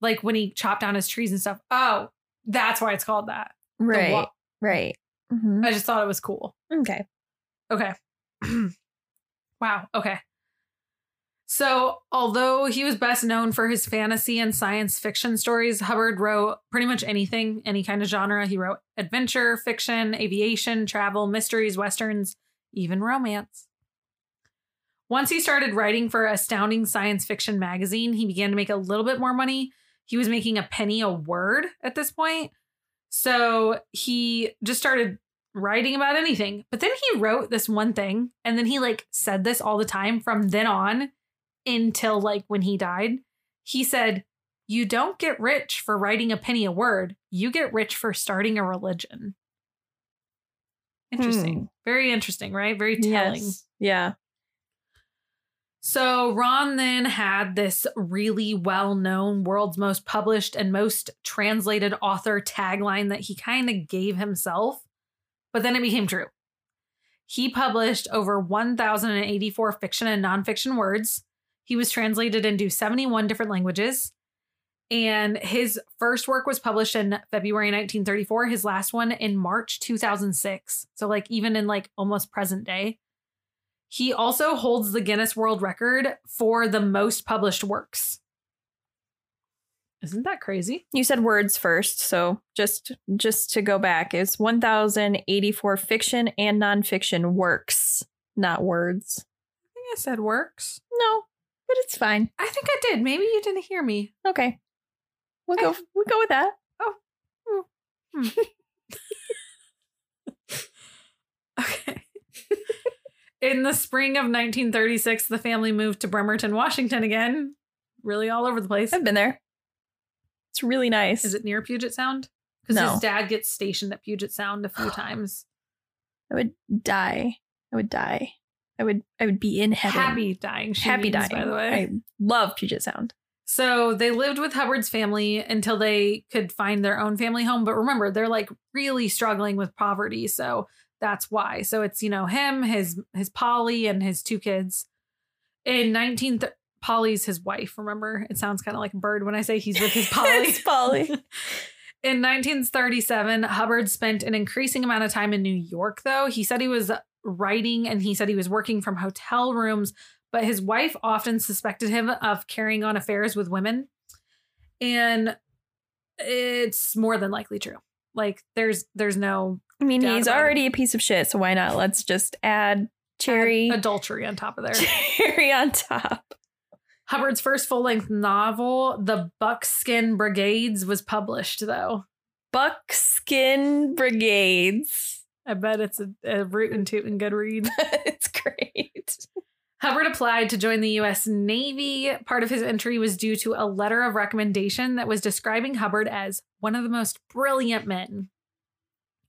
Like when he chopped down his trees and stuff. Oh, that's why it's called that. Right. wa- right. Mhm. I just thought it was cool. Okay. Okay. wow. Okay. So, although he was best known for his fantasy and science fiction stories, Hubbard wrote pretty much anything, any kind of genre. He wrote adventure, fiction, aviation, travel, mysteries, westerns, even romance. Once he started writing for Astounding Science Fiction magazine, he began to make a little bit more money. He was making a penny a word at this point. So he just started writing about anything. But then he wrote this one thing and then he like said this all the time from then on until like when he died. He said, You don't get rich for writing a penny a word. You get rich for starting a religion. Interesting. Hmm. Very interesting, right? Very telling. Yes. Yeah. So Ron then had this really well known, world's most published and most translated author tagline that he kind of gave himself, but then it became true. He published over 1,084 fiction and nonfiction words. He was translated into 71 different languages. And his first work was published in February 1934, his last one in March 2006. So, like, even in like almost present day. He also holds the Guinness World Record for the most published works. Isn't that crazy? You said words first, so just just to go back, it's 1084 fiction and nonfiction works, not words. I think I said works. No, but it's fine. I think I did. Maybe you didn't hear me. Okay. We'll go we'll go with that. Oh. Hmm. Okay. In the spring of 1936, the family moved to Bremerton, Washington again. Really all over the place. I've been there. It's really nice. Is it near Puget Sound? Because No. his dad gets stationed at Puget Sound a few times. I would die. I would die. I would I would be in heaven. Happy dying. Happy means, dying. by the way. I love Puget Sound. So they lived with Hubbard's family until they could find their own family home. But remember, they're like really struggling with poverty. So that's why. So it's, you know, him, his his Polly and his two kids. In 19 th- Polly's his wife, remember? It sounds kind of like a bird when I say he's with his Polly. Polly. In 1937, Hubbard spent an increasing amount of time in New York, though. He said he was writing and he said he was working from hotel rooms, but his wife often suspected him of carrying on affairs with women. And it's more than likely true. Like there's there's no I mean, he's about it. already a piece of shit, so why not? Let's just add cherry, adultery on top of there. cherry on top. Hubbard's first full-length novel, The Buckskin Brigades, was published though. Buckskin Brigades. I bet it's a, a root and toot and good read. it's great. Hubbard applied to join the U.S. Navy. Part of his entry was due to a letter of recommendation that was describing Hubbard as one of the most brilliant men.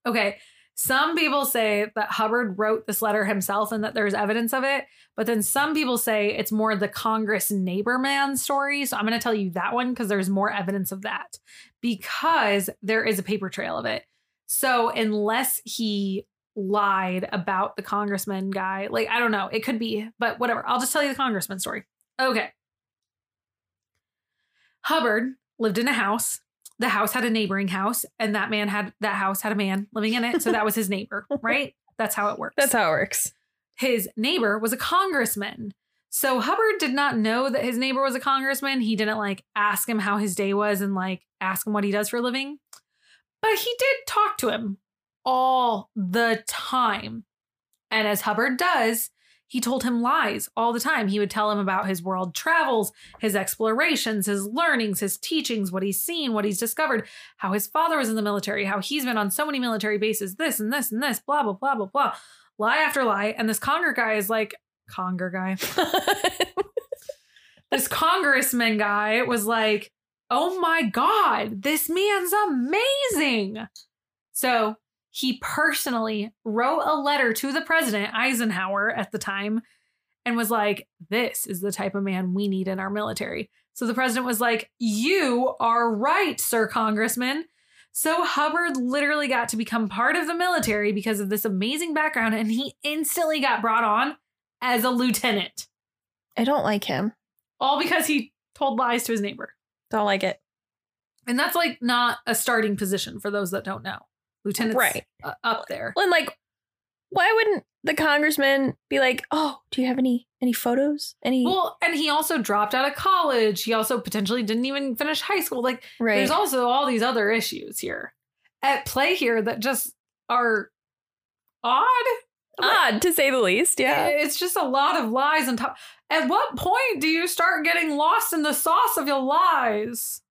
Okay, some people say that Hubbard wrote this letter himself and that there's evidence of it, but then some people say it's more the Congress neighbor man story. So I'm going to tell you that one because there's more evidence of that because there is a paper trail of it. So unless he lied about the congressman guy. Like, I don't know. It could be, but whatever. I'll just tell you the congressman story. Okay. Hubbard lived in a house. The house had a neighboring house, and that man had that house had a man living in it. So that was his neighbor, right? That's how it works. That's how it works. his neighbor was a congressman. So Hubbard did not know that his neighbor was a congressman. He didn't like ask him how his day was and like ask him what he does for a living. But he did talk to him all the time. And as Hubbard does, he told him lies all the time. He would tell him about his world travels, his explorations, his learnings, his teachings, what he's seen, what he's discovered, how his father was in the military, how he's been on so many military bases, this and this and this, blah, blah, blah, blah, blah. Lie after lie. And this conger guy is like, conger guy. this congressman guy was like, oh my God, this man's amazing. So he personally wrote a letter to the president, Eisenhower, at the time, and was like, this is the type of man we need in our military. So the president was like, you are right, sir congressman. So Hubbard literally got to become part of the military because of this amazing background, and he instantly got brought on as a lieutenant, I don't like him. all because he told lies to his neighbor. Don't like it. And that's like not a starting position for those that don't know. Lieutenant's Right. uh, up there. And like, why wouldn't the congressman be like, "Oh, do you have any any photos? Any Well, and he also dropped out of college. He also potentially didn't even finish high school. Like, right? there's also all these other issues here at play here that just are odd. odd to say the least. Yeah, It's just a lot of lies on top. At what point do you start getting lost in the sauce of your lies?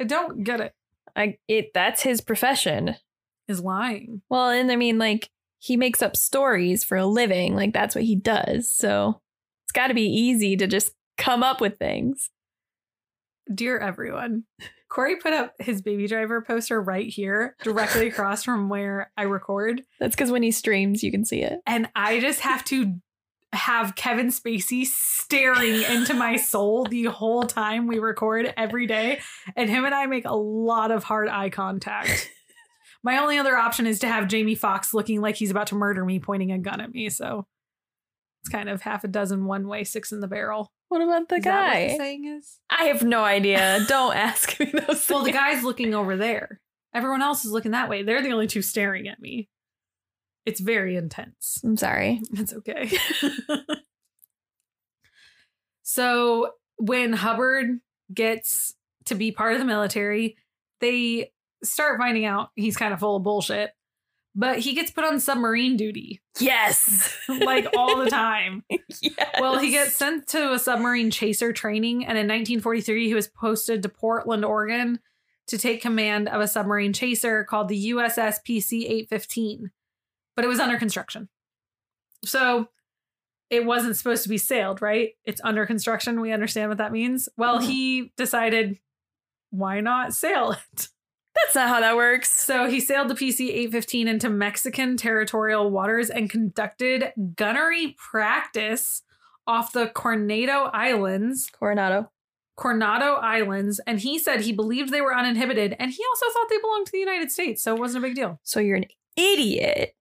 I don't get it. I it that's his profession. Is lying. Well, and I mean, like, he makes up stories for a living. Like, that's what he does. So it's got to be easy to just come up with things. Dear everyone, Corey put up his baby driver poster right here, directly across from where I record. That's because when he streams, you can see it. And I just have to have Kevin Spacey staring into my soul the whole time we record every day. And him and I make a lot of hard eye contact. My only other option is to have Jamie Foxx looking like he's about to murder me, pointing a gun at me. So it's kind of half a dozen one way, six in the barrel. What about the Is that what the guy? saying is? I have no idea. Don't ask me those. Well, the guy's looking over there. Everyone else is looking that way. They're the only two staring at me. It's very intense. I'm sorry. It's okay. so when Hubbard gets to be part of the military, they start finding out he's kind of full of bullshit. But he gets put on submarine duty Yes. like all the time. yes. Well, he gets sent to a submarine chaser training, and in 1943, he was posted to Portland, Oregon, to take command of a submarine chaser called the USS PC 815. But it was under construction. So it wasn't supposed to be sailed, right? It's under construction. We understand what that means. Well, Mhm. he decided, why not sail it? That's not how that works. So he sailed the PC 815 into Mexican territorial waters and conducted gunnery practice off the Coronado Islands, Coronado. Coronado Islands, and he said he believed they were uninhibited and he also thought they belonged to the United States, so it wasn't a big deal. So you're an idiot.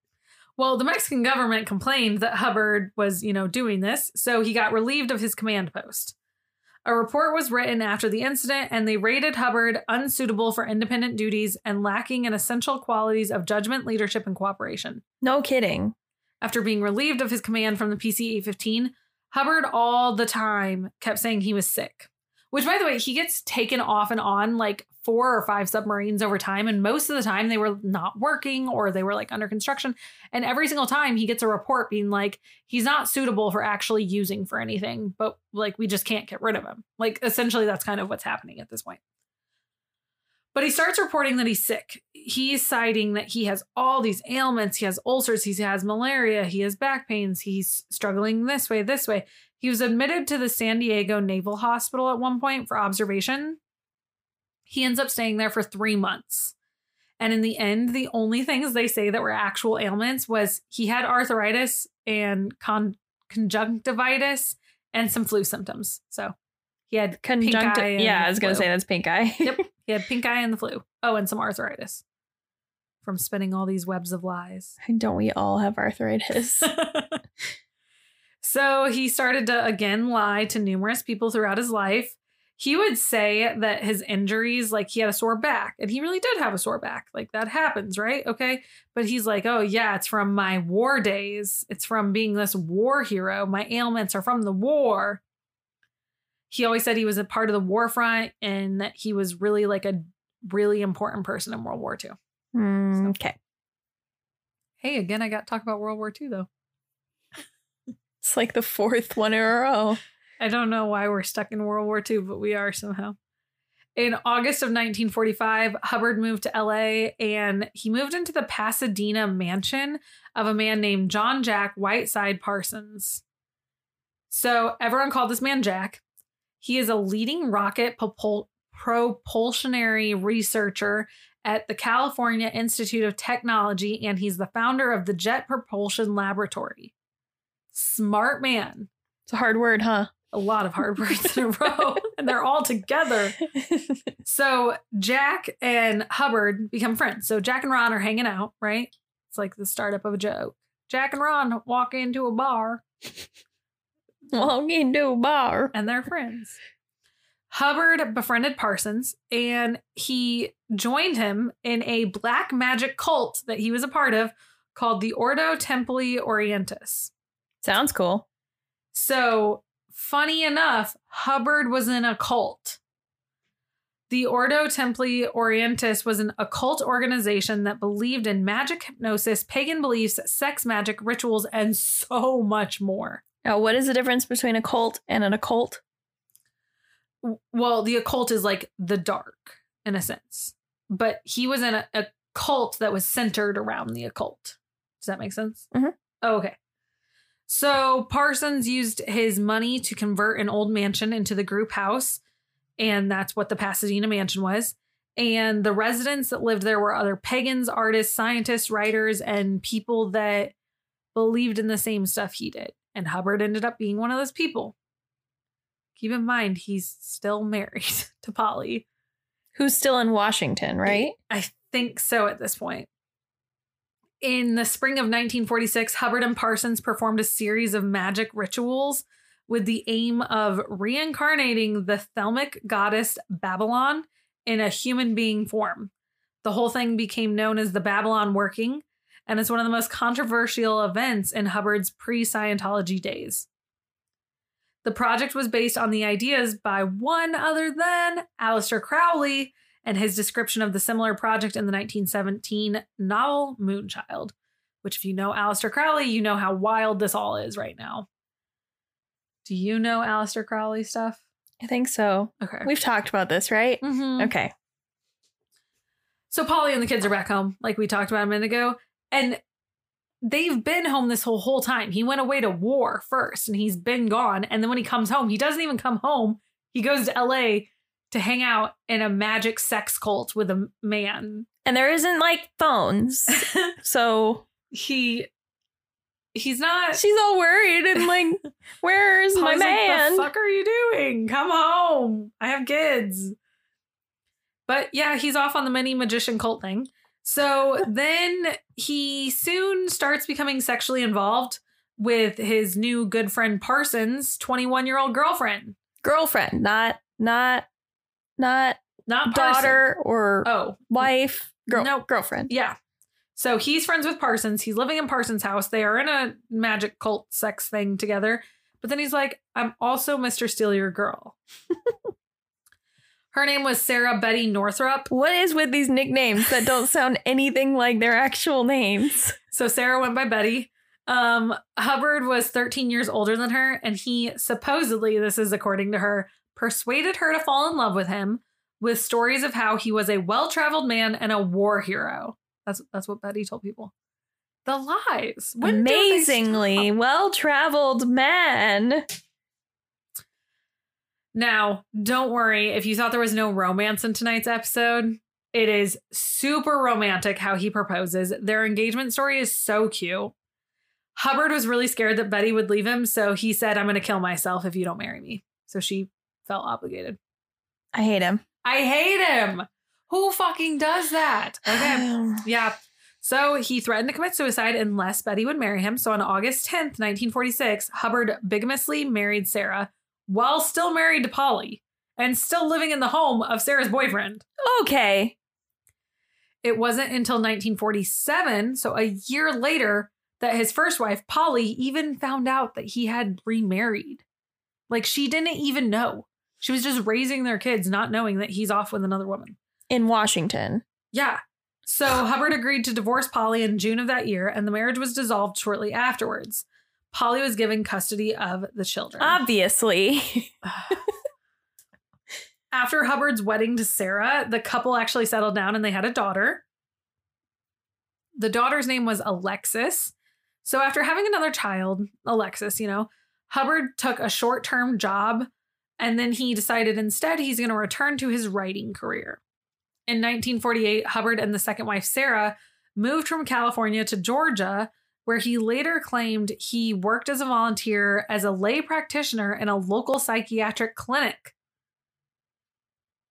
Well, the Mexican government complained that Hubbard was, you know, doing this, so he got relieved of his command post. A report was written after the incident, and they rated Hubbard unsuitable for independent duties and lacking in essential qualities of judgment, leadership, and cooperation. No kidding. After being relieved of his command from the PC 815, Hubbard all the time kept saying he was sick. Which, by the way, he gets taken off and on like four or five submarines over time. And most of the time they were not working or they were like under construction. And every single time he gets a report being like, he's not suitable for actually using for anything, but like we just can't get rid of him. Like essentially, that's kind of what's happening at this point. But he starts reporting that he's sick. He's citing that he has all these ailments. He has ulcers, he has malaria, he has back pains, he's struggling this way, this way. He was admitted to the San Diego Naval Hospital at one point for observation. He ends up staying there for three months. And in the end, the only things they say that were actual ailments was he had arthritis and con- conjunctivitis and some flu symptoms. So he had pink eye Conjunctive. and Yeah, I was going to say that's pink eye. Yep. He had pink eye and the flu. Oh, and some arthritis from spinning all these webs of lies. Don't we all have arthritis? so he started to again lie to numerous people throughout his life. He would say that his injuries, like he had a sore back, and he really did have a sore back. Like that happens, right? Okay. But he's like, oh, yeah, it's from my war days. It's from being this war hero. My ailments are from the war. He always said he was a part of the war front and that he was really like a really important person in World War II. Mm, okay. Hey, again, I got to talk about World War II, though. It's like the fourth one in a row. I don't know why we're stuck in World War II, but we are somehow. In August of 1945, Hubbard moved to LA and he moved into the Pasadena mansion of a man named John Jack Whiteside Parsons. So everyone called this man Jack. He is a leading rocket propul- propulsionary researcher at the California Institute of Technology, and he's the founder of the Jet Propulsion Laboratory. Smart man It's a hard word, huh? A lot of hard words in a row and they're all together. So Jack and Hubbard become friends. So Jack and Ron are hanging out, right? It's like the startup of a joke. Jack and Ron walk into a bar Walk into a bar. and they're friends. Hubbard befriended Parsons and he joined him in a black magic cult that he was a part of called the Ordo Templi Orientis. Sounds cool. So, funny enough, Hubbard was in a cult. The Ordo Templi Orientis was an occult organization that believed in magic hypnosis, pagan beliefs, sex magic, rituals, and so much more. Now, what is the difference between a cult and an occult? Well, the occult is like the dark in a sense, but he was in a, a cult that was centered around the occult. Does that make sense? Mhm. Oh, okay. So Parsons used his money to convert an old mansion into the group house, and that's what the Pasadena mansion was. And the residents that lived there were other pagans, artists, scientists, writers, and people that believed in the same stuff he did. And Hubbard ended up being one of those people. Keep in mind, he's still married to Polly. Who's still in Washington, right? I think so at this point. In the spring of 1946, Hubbard and Parsons performed a series of magic rituals with the aim of reincarnating the Thelemic goddess Babalon in a human being form. The whole thing became known as the Babalon Working, and it's one of the most controversial events in Hubbard's pre Scientology days. The project was based on the ideas by one other than Aleister Crowley, and his description of the similar project in the 1917 novel Moonchild, which, if you know Aleister Crowley, you know how wild this all is right now. Do you know Aleister Crowley stuff? I think so. Okay. We've talked about this, right? Mhm. Okay. So Polly and the kids are back home, like we talked about a minute ago, and they've been home this whole whole time. He went away to war first, and he's been gone. And then when he comes home, he doesn't even come home. He goes to L.A. to hang out in a magic sex cult with a man. And there isn't like phones. so he he's not she's all worried and like, where's my like, man? the fuck are you doing? Come home. I have kids. But yeah, he's off on the mini magician cult thing. So then he soon starts becoming sexually involved with his new good friend Parsons' 21 year old girlfriend. Girlfriend, not not not Not Parsons. daughter or Oh, wife. Girl, Nope. girlfriend. yeah. So he's friends with Parsons. He's living in Parsons' house. They are in a magic cult sex thing together. But then he's like, I'm also Mr. Steal Your Girl. Her name was Sarah Betty Northrup. What is with these nicknames that don't sound anything like their actual names? So Sarah went by Betty. Um, Hubbard was 13 years older than her, and he supposedly, this is according to her, persuaded her to fall in love with him with stories of how he was a well-traveled man and a war hero. That's that's what Betty told people. The lies. When Amazingly well traveled man. Now, don't worry if you thought there was no romance in tonight's episode. It is super romantic how he proposes. Their engagement story is so cute. Hubbard was really scared that Betty would leave him, so he said, I'm going to kill myself if you don't marry me. So she felt obligated. I hate him. I hate him. Who fucking does that? Okay. Yeah. So he threatened to commit suicide unless Betty would marry him. So on August 10th, 1946, Hubbard bigamously married Sarah while still married to Polly and still living in the home of Sarah's boyfriend. okay. It wasn't until 1947, so a year later, that his first wife, Polly, even found out that he had remarried. Like she didn't even know. She was just raising their kids, not knowing that he's off with another woman. In Washington. Yeah. So Hubbard agreed to divorce Polly in June of that year, and the marriage was dissolved shortly afterwards. Polly was given custody of the children. Obviously. After Hubbard's wedding to Sarah, the couple actually settled down and they had a daughter. The daughter's name was Alexis. So after having another child, Alexis, you know, Hubbard took a short term job and then he decided instead he's going to return to his writing career. In 1948, Hubbard and the second wife, Sarah, moved from California to Georgia, where he later claimed he worked as a volunteer as a lay practitioner in a local psychiatric clinic.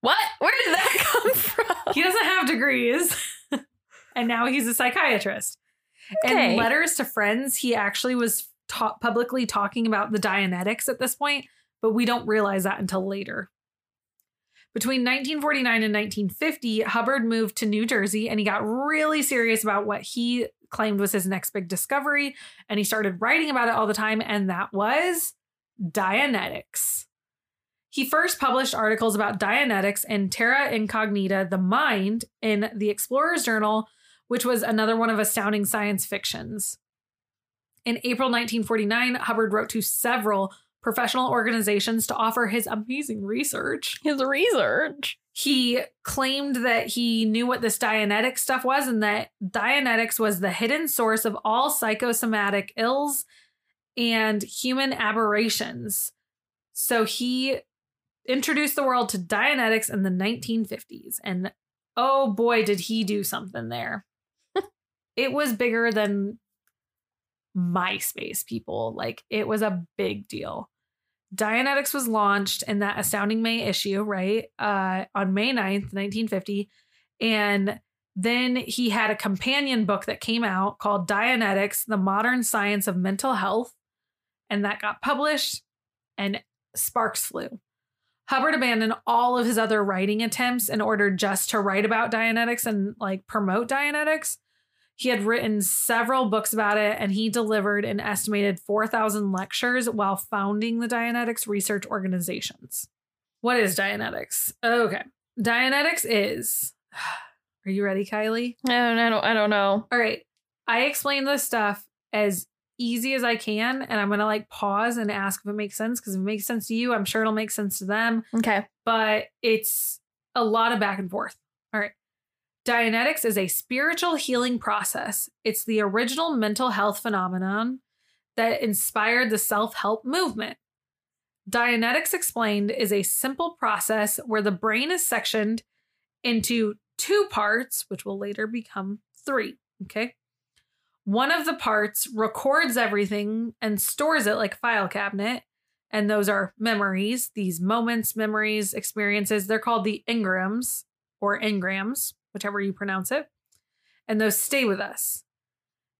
what? Where did that come from? He doesn't have degrees. and now he's a psychiatrist. Okay. In letters to friends, he actually was ta- publicly talking about the Dianetics at this point, but we don't realize that until later. Between 1949 and 1950, Hubbard moved to New Jersey and he got really serious about what he claimed was his next big discovery. And he started writing about it all the time, and that was Dianetics. He first published articles about Dianetics in Terra Incognita, The Mind, in the Explorer's Journal, which was another one of astounding science fictions. In April 1949, Hubbard wrote to several professional organizations to offer his amazing research. His research. He claimed that he knew what this Dianetic stuff was and that Dianetics was the hidden source of all psychosomatic ills and human aberrations. So he introduced the world to Dianetics in the 1950s. And oh boy, did he do something there. it was bigger than MySpace, people. Like it was a big deal. Dianetics was launched in that astounding May issue, right? Uh, on May 9th, 1950. And then he had a companion book that came out called Dianetics, The Modern Science of Mental Health. And that got published and sparks flew. Hubbard abandoned all of his other writing attempts in order just to write about Dianetics and like promote Dianetics. He had written several books about it and he delivered an estimated 4,000 lectures while founding the Dianetics research organizations. What is Dianetics? Okay. Dianetics is. Are you ready, Kylie? I don't, I don't, I don't know. All right. I explain this stuff as easy as I can, and I'm going to like pause and ask if it makes sense because if it makes sense to you, I'm sure it'll make sense to them Okay. but it's a lot of back and forth. Dianetics is a spiritual healing process. It's the original mental health phenomenon that inspired the self help movement. Dianetics Explained is a simple process where the brain is sectioned into two parts, which will later become three. Okay. One of the parts records everything and stores it like a file cabinet. And those are memories, these moments, memories, experiences. They're called the engrams or engrams, whichever you pronounce it. and those stay with us.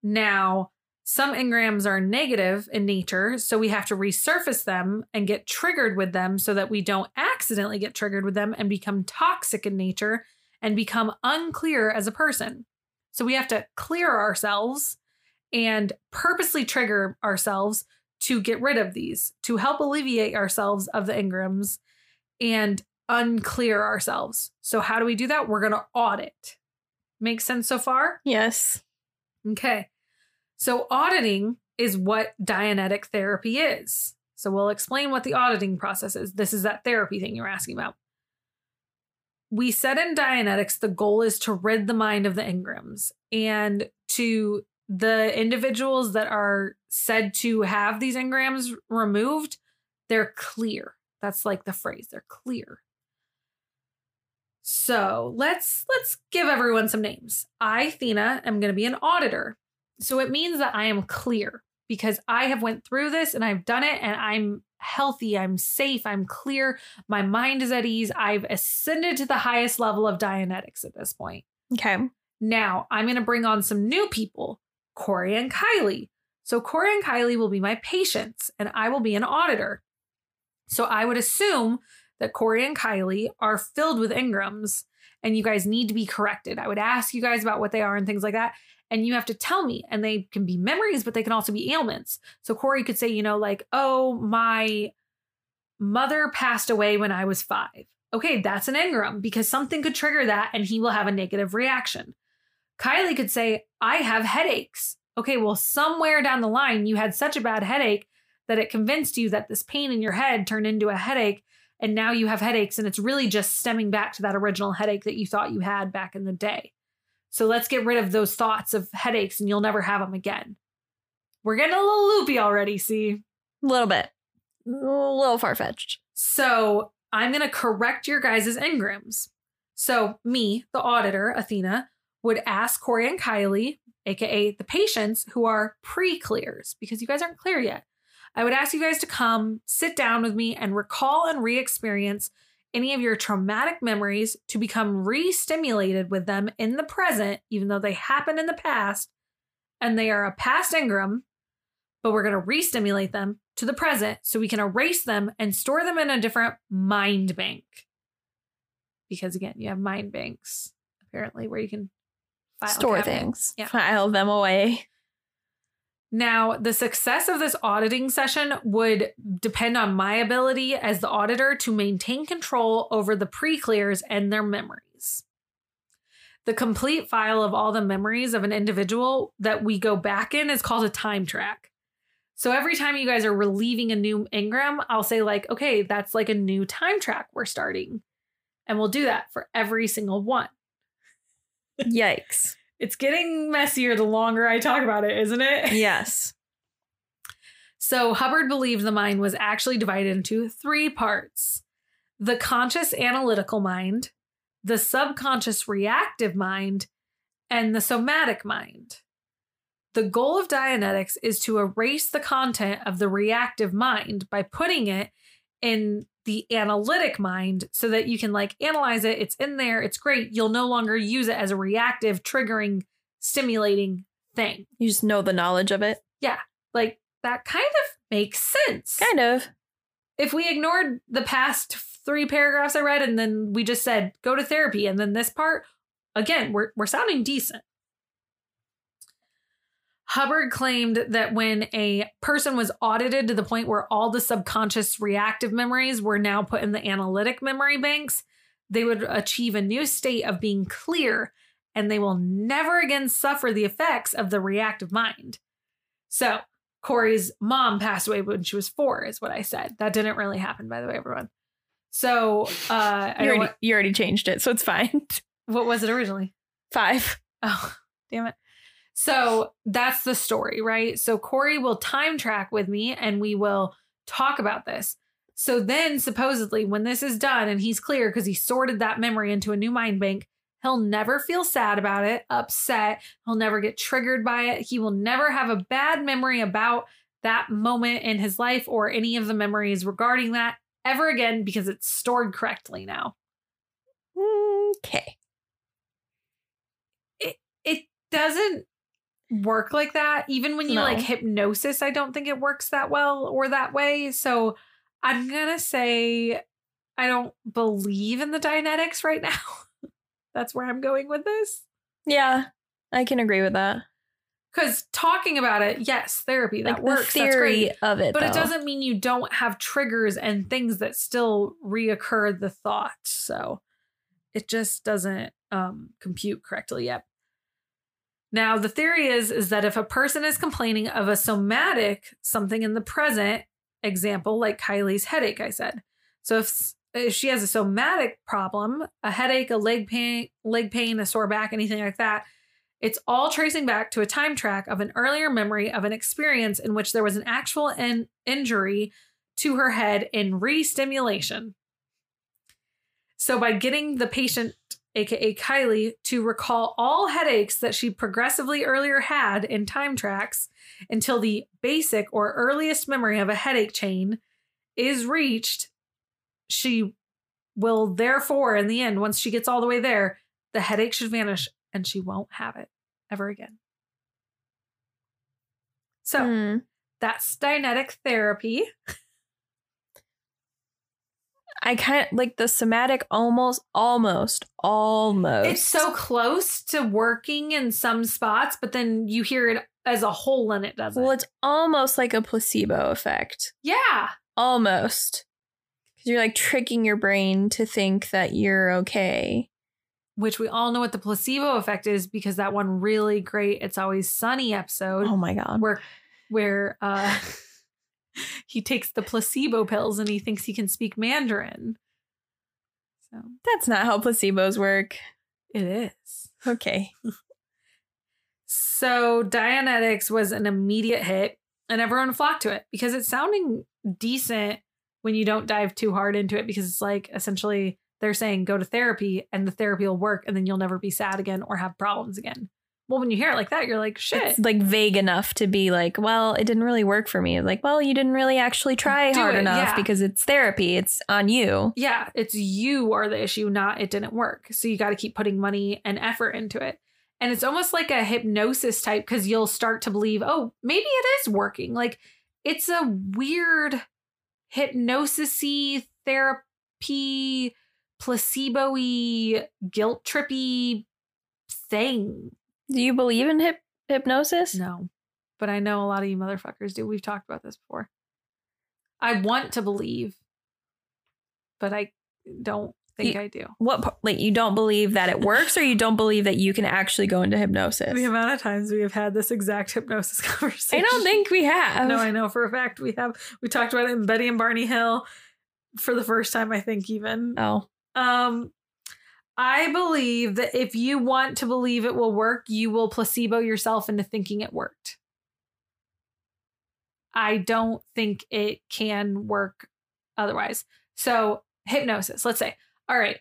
Now, some engrams are negative in nature, so we have to resurface them and get triggered with them so that we don't accidentally get triggered with them and become toxic in nature and become unclear as a person. So we have to clear ourselves and purposely trigger ourselves to get rid of these, to help alleviate ourselves of the engrams and unclear ourselves. So, how do we do that? We're going to audit. Make sense so far? Yes. Okay. So, auditing is what Dianetic therapy is. So, we'll explain what the auditing process is. This is that therapy thing you're asking about. We said in Dianetics, the goal is to rid the mind of the engrams and to the individuals that are said to have these engrams removed, they're clear. That's like the phrase, they're clear. So let's let's give everyone some names. I, Athena, am going to be an auditor. So it means that I am clear because I have went through this and I've done it and I'm healthy, I'm safe, I'm clear, my mind is at ease. I've ascended to the highest level of Dianetics at this point. Okay. Now I'm going to bring on some new people, Corey and Kylie. So Corey and Kylie will be my patients and I will be an auditor. So I would assume that Corey and Kylie are filled with engrams and you guys need to be corrected. I would ask you guys about what they are and things like that. And you have to tell me. And they can be memories, but they can also be ailments. So Corey could say, you know, like, oh, my mother passed away when I was five. Okay, that's an engram because something could trigger that and he will have a negative reaction. Kylie could say, I have headaches. Okay, well, somewhere down the line, you had such a bad headache that it convinced you that this pain in your head turned into a headache and now you have headaches and it's really just stemming back to that original headache that you thought you had back in the day. So let's get rid of those thoughts of headaches and you'll never have them again. We're getting a little loopy already, see? A little bit. A little far fetched. So I'm going to correct your guys' engrams. So, me, the auditor, Athena, would ask Corey and Kylie, aka the patients who are pre clears, because you guys aren't clear yet. I would ask you guys to come sit down with me and recall and re experience any of your traumatic memories to become re stimulated with them in the present, even though they happened in the past and they are a past engram, but we're going to re stimulate them to the present so we can erase them and store them in a different mind bank. Because again, you have mind banks apparently where you can file Store cabinet. things. Yeah. File them away. Now, the success of this auditing session would depend on my ability as the auditor to maintain control over the pre clears and their memories. The complete file of all the memories of an individual that we go back in is called a time track. So every time you guys are relieving a new engram, I'll say, like, okay, that's like a new time track we're starting. And we'll do that for every single one. Yikes. It's getting messier the longer I talk about it, isn't it? yes. So Hubbard believed the mind was actually divided into three parts the conscious analytical mind, the subconscious reactive mind, and the somatic mind. The goal of Dianetics is to erase the content of the reactive mind by putting it in the analytic mind so that you can like analyze it. It's in there, it's great. You'll no longer use it as a reactive, triggering, stimulating thing. You just know the knowledge of it. Yeah. Like that kind of makes sense. Kind of. if we ignored the past three paragraphs I read and then we just said go to therapy and then this part, again, we're we're sounding decent. Hubbard claimed that when a person was audited to the point where all the subconscious reactive memories were now put in the analytic memory banks, they would achieve a new state of being clear and they will never again suffer the effects of the reactive mind. So, Corey's mom passed away when she was four, is what I said. That didn't really happen, by the way, everyone. So, uh, You already, want- you already changed it, so it's fine. what was it originally? Five. Oh, damn it. So that's the story, right? So Corey will time track with me and we will talk about this. So then, supposedly, when this is done and he's clear because he sorted that memory into a new mind bank, he'll never feel sad about it, upset. He'll never get triggered by it. He will never have a bad memory about that moment in his life or any of the memories regarding that ever again because it's stored correctly now. Okay. it doesn't work like that. Even when you No. like hypnosis, I don't think it works that well or that way. So I'm gonna say I don't believe in the Dianetics right now. That's where I'm going with this. Yeah, I can agree with that. Because talking about it, yes, therapy that like works. the theory of it, But it doesn't mean you don't have triggers and things that still reoccur the thought. So it just doesn't um, compute correctly yet. Now the theory is is that if a person is complaining of a somatic something in the present, example like Kylie's headache, I said. So if if she has a somatic problem, a headache, a leg pain, leg pain, a sore back, anything like that, it's all tracing back to a time track of an earlier memory of an experience in which there was an actual in- injury to her head in re-stimulation. So by getting the patient, aka Kylie, to recall all headaches that she progressively earlier had in time tracks until the basic or earliest memory of a headache chain is reached, she will therefore, in the end, once she gets all the way there, the headache should vanish and she won't have it ever again. So Hmm. that's Dianetic therapy. I kind of like the somatic almost, almost, almost. It's so close to working in some spots, but then you hear it as a whole and it doesn't. well, it's almost like a placebo effect. yeah. Almost. Because you're like tricking your brain to think that you're okay. Which we all know what the placebo effect is because that one really great It's Always Sunny episode Oh my God. where where uh he takes the placebo pills and he thinks he can speak Mandarin. So That's not how placebos work. it is. Okay. So Dianetics was an immediate hit and everyone flocked to it because it's sounding decent when you don't dive too hard into it because it's like essentially they're saying go to therapy and the therapy will work and then you'll never be sad again or have problems again. Well, when you hear it like that, you're like, shit. It's like vague enough to be like, well, it didn't really work for me. Like, well, you didn't really actually try Do hard it, enough yeah. because it's therapy. It's on you. yeah, it's you are the issue, not it didn't work. So you got to keep putting money and effort into it. And it's almost like a hypnosis type because you'll start to believe, oh, maybe it is working. Like it's a weird hypnosis therapy, placebo y, guilt trippy thing. Do you believe in hip- hypnosis? No, but I know a lot of you motherfuckers do. We've talked about this before. I want to believe, but I don't think You- I do. What, like, you don't believe that it works or you don't believe that you can actually go into hypnosis? The amount of times we have had this exact hypnosis conversation. I don't think we have. No, I know for a fact we have. We talked about it in Betty and Barney Hill for the first time, I think, even. Oh, Um, I believe that if you want to believe it will work, you will placebo yourself into thinking it worked. I don't think it can work otherwise. So, hypnosis, let's say. All right.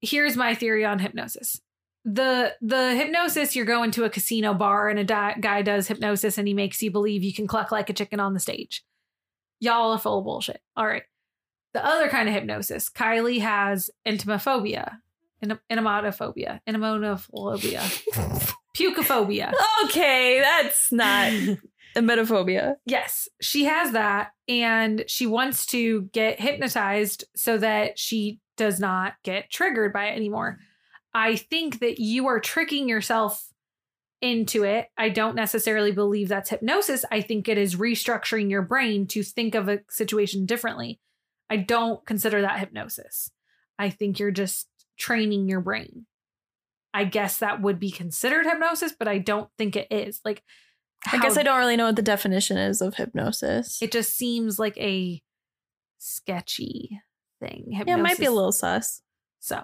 Here's my theory on hypnosis. The the hypnosis you're going to a casino bar and a di- guy does hypnosis and he makes you believe you can cluck like a chicken on the stage. Y'all are full of bullshit. All right. The other kind of hypnosis, Kylie has entomophobia, en- enemotophobia, enemonophobia, pucophobia. okay. That's not emetophobia. Yes, she has that, and she wants to get hypnotized so that she does not get triggered by it anymore. I think that you are tricking yourself into it. I don't necessarily believe that's hypnosis. I think it is restructuring your brain to think of a situation differently. I don't consider that hypnosis. I think you're just training your brain. I guess that would be considered hypnosis, but I don't think it is. Like, I guess I don't really know what the definition is of hypnosis. it just seems like a sketchy thing. yeah, it might be a little sus. so.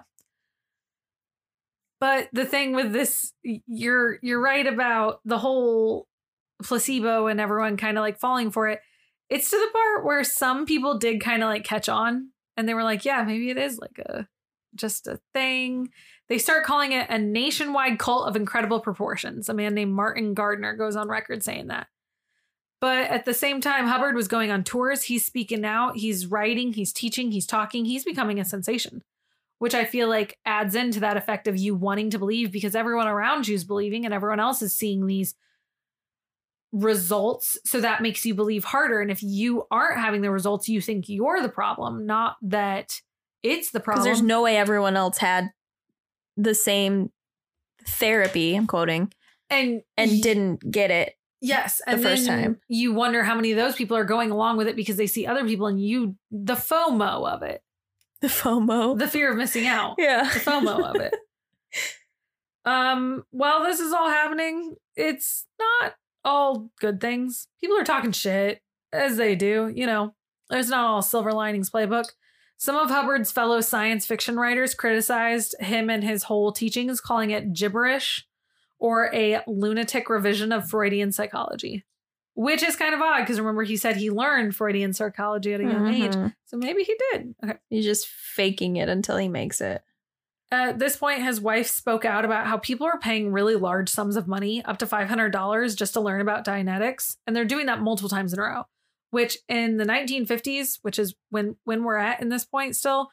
But the thing with this, you're you're right about the whole placebo and everyone kind of like falling for it. It's to the part where some people did kind of like catch on and they were like, yeah, maybe it is like a just a thing. They start calling it a nationwide cult of incredible proportions. A man named Martin Gardner goes on record saying that. But at the same time, Hubbard was going on tours. He's speaking out, he's writing, he's teaching, he's talking, he's becoming a sensation. which I feel like adds into that effect of you wanting to believe because everyone around you is believing and everyone else is seeing these results. So that makes you believe harder. And if you aren't having the results, you think you're the problem, not that it's the problem. Because there's no way everyone else had the same therapy, I'm quoting, and and y- didn't get it. Yes, the and first time. you wonder how many of those people are going along with it because they see other people and you the FOMO of it, The FOMO. the fear of missing out, yeah. the FOMO of it. Um, while this is all happening, it's not all good things. People are talking shit as they do. You know, there's not all silver linings playbook. Some of Hubbard's fellow science fiction writers criticized him and his whole teachings, calling it gibberish or a lunatic revision of Freudian psychology, which is kind of odd because remember he said he learned Freudian psychology at a young age, Mhm. so maybe he did. Okay. He's just faking it until he makes it. At this point, his wife spoke out about how people are paying really large sums of money, up to $500, just to learn about Dianetics. And they're doing that multiple times in a row, which in the 1950s, which is when, when we're at in this point still,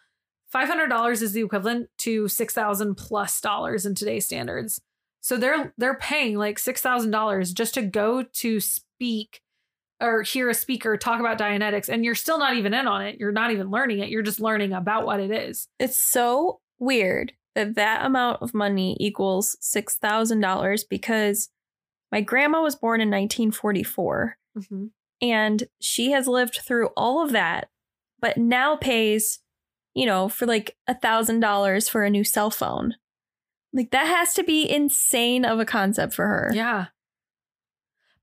$500 is the equivalent to 6000 plus dollars in today's standards. So they're they're paying like $6,000 just to go to speak or hear a speaker talk about Dianetics and you're still not even in on it. You're not even learning it. You're just learning about what it is. It's so weird that that amount of money equals $6,000 because my grandma was born in 1944 Mm-hmm. And she has lived through all of that, but now pays, you know, for like a $1,000 for a new cell phone. Like that has to be insane of a concept for her. Yeah.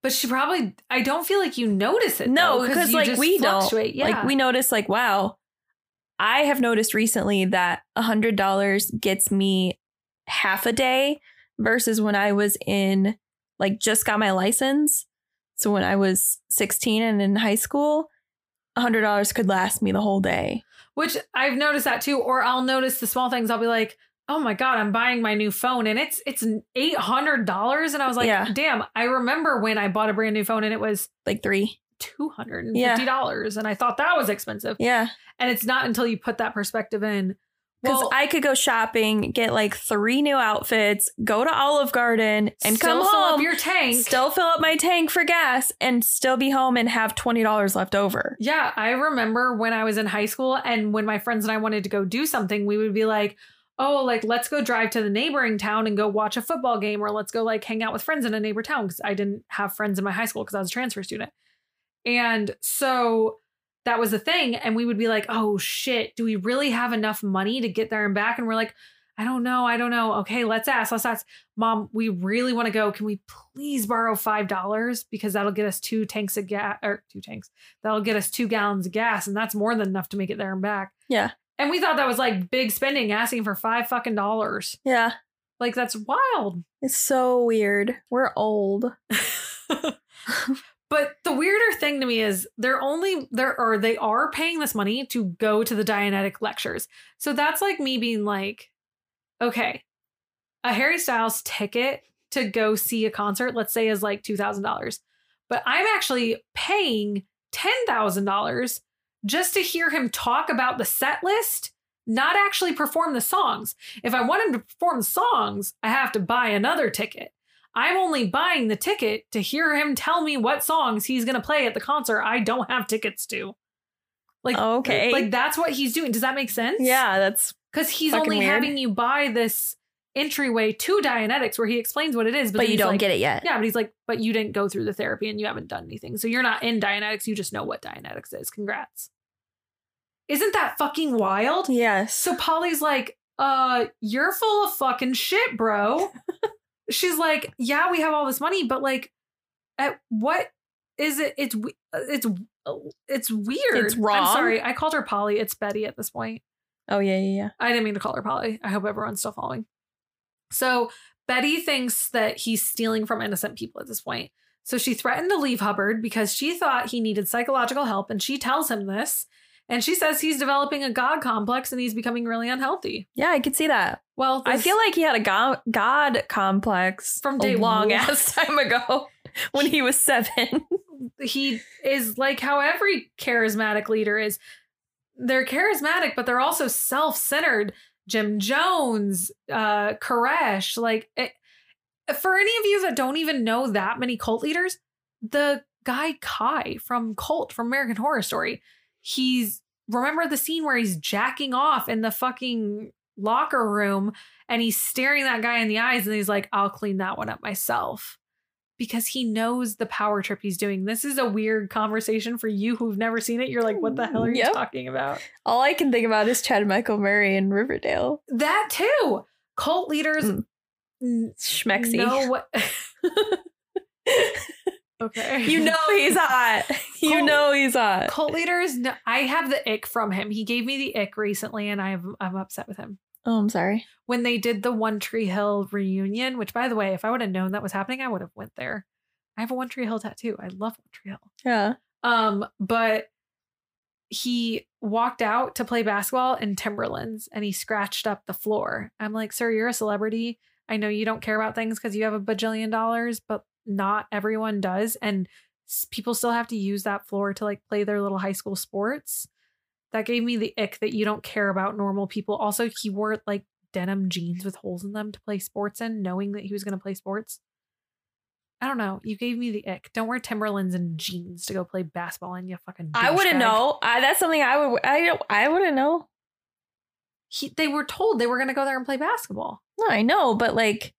But she probably I don't feel like you notice it. No, because like we fluctuate. don't. Yeah. Like we notice, like wow, I have noticed recently that a hundred dollars gets me half a day versus when I was in like just got my license. So when I was sixteen and in high school, a hundred dollars could last me the whole day. Which I've noticed that too. Or I'll notice the small things. I'll be like, oh my God, I'm buying my new phone and it's it's eight hundred dollars. And I was like, Yeah. damn, I remember when I bought a brand new phone and it was Like three. two hundred and fifty dollars. And I thought that was expensive. Yeah. And it's not until you put that perspective in. Because Well, I could go shopping, get like three new outfits, go to Olive Garden, and still come fill home. up your tank. still fill up my tank for gas and still be home and have $20 left over. Yeah, I remember when I was in high school and when my friends and I wanted to go do something, we would be like, oh, like let's go drive to the neighboring town and go watch a football game or let's go like hang out with friends in a neighbor town because I didn't have friends in my high school because I was a transfer student. And so that was the thing. And we would be like, oh shit, do we really have enough money to get there and back? And we're like, I don't know. I don't know. Okay, let's ask. Let's ask. Mom, we really want to go. Can we please borrow $5? Because that'll get us two tanks of gas or two tanks that'll get us two gallons of gas, and that's more than enough to make it there and back. Yeah. And we thought that was like big spending, asking for five fucking dollars. Yeah. Like that's wild. It's so weird. We're old. but the weirder thing to me is they're only they're or they are paying this money to go to the Dianetic lectures. So that's like me being like, okay, a Harry Styles ticket to go see a concert, let's say, is like two thousand dollars, but I'm actually paying ten thousand dollars just to hear him talk about the set list, not actually perform the songs. If I want him to perform songs, I have to buy another ticket. I'm only buying the ticket to hear him tell me what songs he's going to play at the concert I don't have tickets to. Like Okay. like that's what he's doing. Does that make sense? Yeah, that's Cuz he's only weird. having you buy this entryway to Dianetics where he explains what it is, but, then you don't like, get it yet. Yeah, but he's like, but you didn't go through the therapy and you haven't done anything. So you're not in Dianetics, you just know what Dianetics is. Congrats. Isn't that fucking wild? Yes. So Polly's like, uh, you're full of fucking shit, bro. She's like, yeah, we have all this money, but like, at what is it? It's uh, it's it's weird. It's wrong. I'm sorry, I called her Polly. It's Betty at this point. oh yeah, yeah, yeah. I didn't mean to call her Polly. I hope everyone's still following. So Betty thinks that he's stealing from innocent people at this point. So she threatened to leave Hubbard because she thought he needed psychological help, and she tells him this. And she says he's developing a God complex and he's becoming really unhealthy. Yeah, I could see that. Well, I feel like he had a god, god complex From day long one. ass time ago when he was seven. he is like how every charismatic leader is. They're charismatic, but they're also self centered. Jim Jones, uh, Koresh. Like, it, for any of you that don't even know that many cult leaders, the guy Kai from Cult from American Horror Story, he's remember the scene where he's jacking off in the fucking locker room and he's staring that guy in the eyes and he's like, I'll clean that one up myself. Because he knows the power trip he's doing. This is a weird conversation for you who've never seen it. You're like, what the hell are you talking about? All I can think about is Chad Michael Murray in Riverdale. That too. Cult leaders Mm. Schmexy. know what. okay. you know he's hot. You Cult- know he's hot. cult leaders. kn- I have the ick from him. He gave me the ick recently, and I'm I'm upset with him. Oh, I'm sorry. when they did the One Tree Hill reunion, which by the way, if I would have known that was happening, I would have went there. I have a One Tree Hill tattoo. I love One Tree Hill. Yeah. Um, but he walked out to play basketball in Timberlands and he scratched up the floor. I'm like, sir, you're a celebrity. I know you don't care about things because you have a bajillion dollars, but not everyone does. And people still have to use that floor to like play their little high school sports. That gave me the ick that you don't care about normal people. Also, he wore like denim jeans with holes in them to play sports in, knowing that he was going to play sports. I don't know. You gave me the ick. Don't wear Timberlands and jeans to go play basketball in, you fucking. I wouldn't know. I, that's something I would. I don't. I wouldn't know. He, they were told they were going to go there and play basketball. No, I know, but like,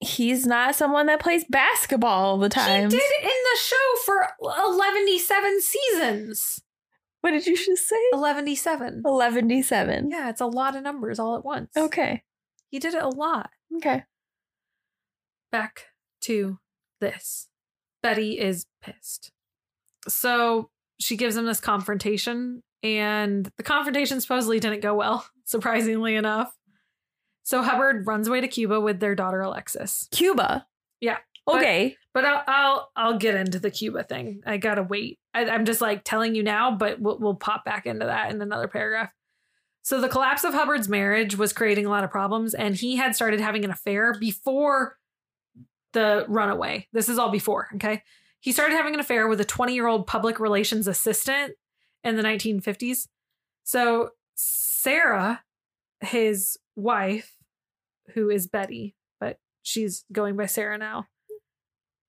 he's not someone that plays basketball all the time. He did it in the show for 117 seasons. What did you just say? 117. Eleven seven. Yeah, it's a lot of numbers all at once. Okay. He did it a lot. Okay. Back to this. Betty is pissed. So she gives him this confrontation, and the confrontation supposedly didn't go well, surprisingly enough. So Hubbard runs away to Cuba with their daughter Alexis. Cuba. Yeah, but- Okay. But I'll I'll, I'll get into the Cuba thing. I gotta wait. I, I'm just like telling you now, but we'll, we'll pop back into that in another paragraph. So the collapse of Hubbard's marriage was creating a lot of problems, and he had started having an affair before the runaway. This is all before, okay? He started having an affair with a 20 year old public relations assistant in the 1950s. So Sarah, his wife, who is Betty, but she's going by Sarah now,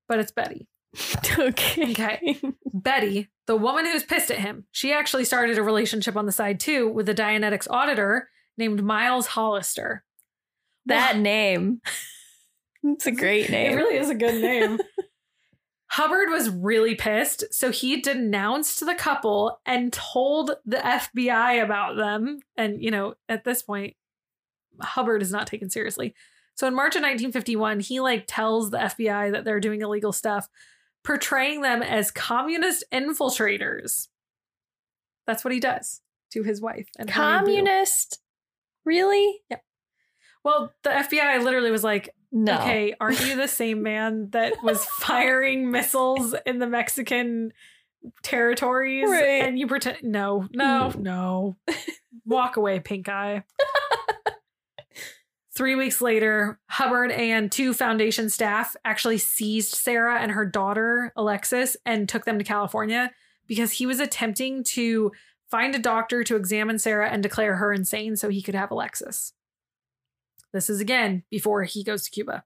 but it's Betty. okay. Okay. Betty, the woman who's pissed at him, she actually started a relationship on the side too with a Dianetics auditor named Miles Hollister. That name. It's a great name. It really is a good name. Hubbard was really pissed, so he denounced the couple and told the FBI about them. And, you know, at this point, Hubbard is not taken seriously. So in March of 1951, he like tells the FBI that they're doing illegal stuff, portraying them as communist infiltrators. That's what he does to his wife and Communist. Really? Yep. Well, the FBI literally was like, No. Okay, aren't you the same man that was firing missiles in the Mexican territories? Right. And you pretend no, no, mm. no. Walk away, pink eye. Three weeks later, Hubbard and two foundation staff actually seized Sarah and her daughter, Alexis, and took them to California because he was attempting to find a doctor to examine Sarah and declare her insane so he could have Alexis. This is again before he goes to Cuba.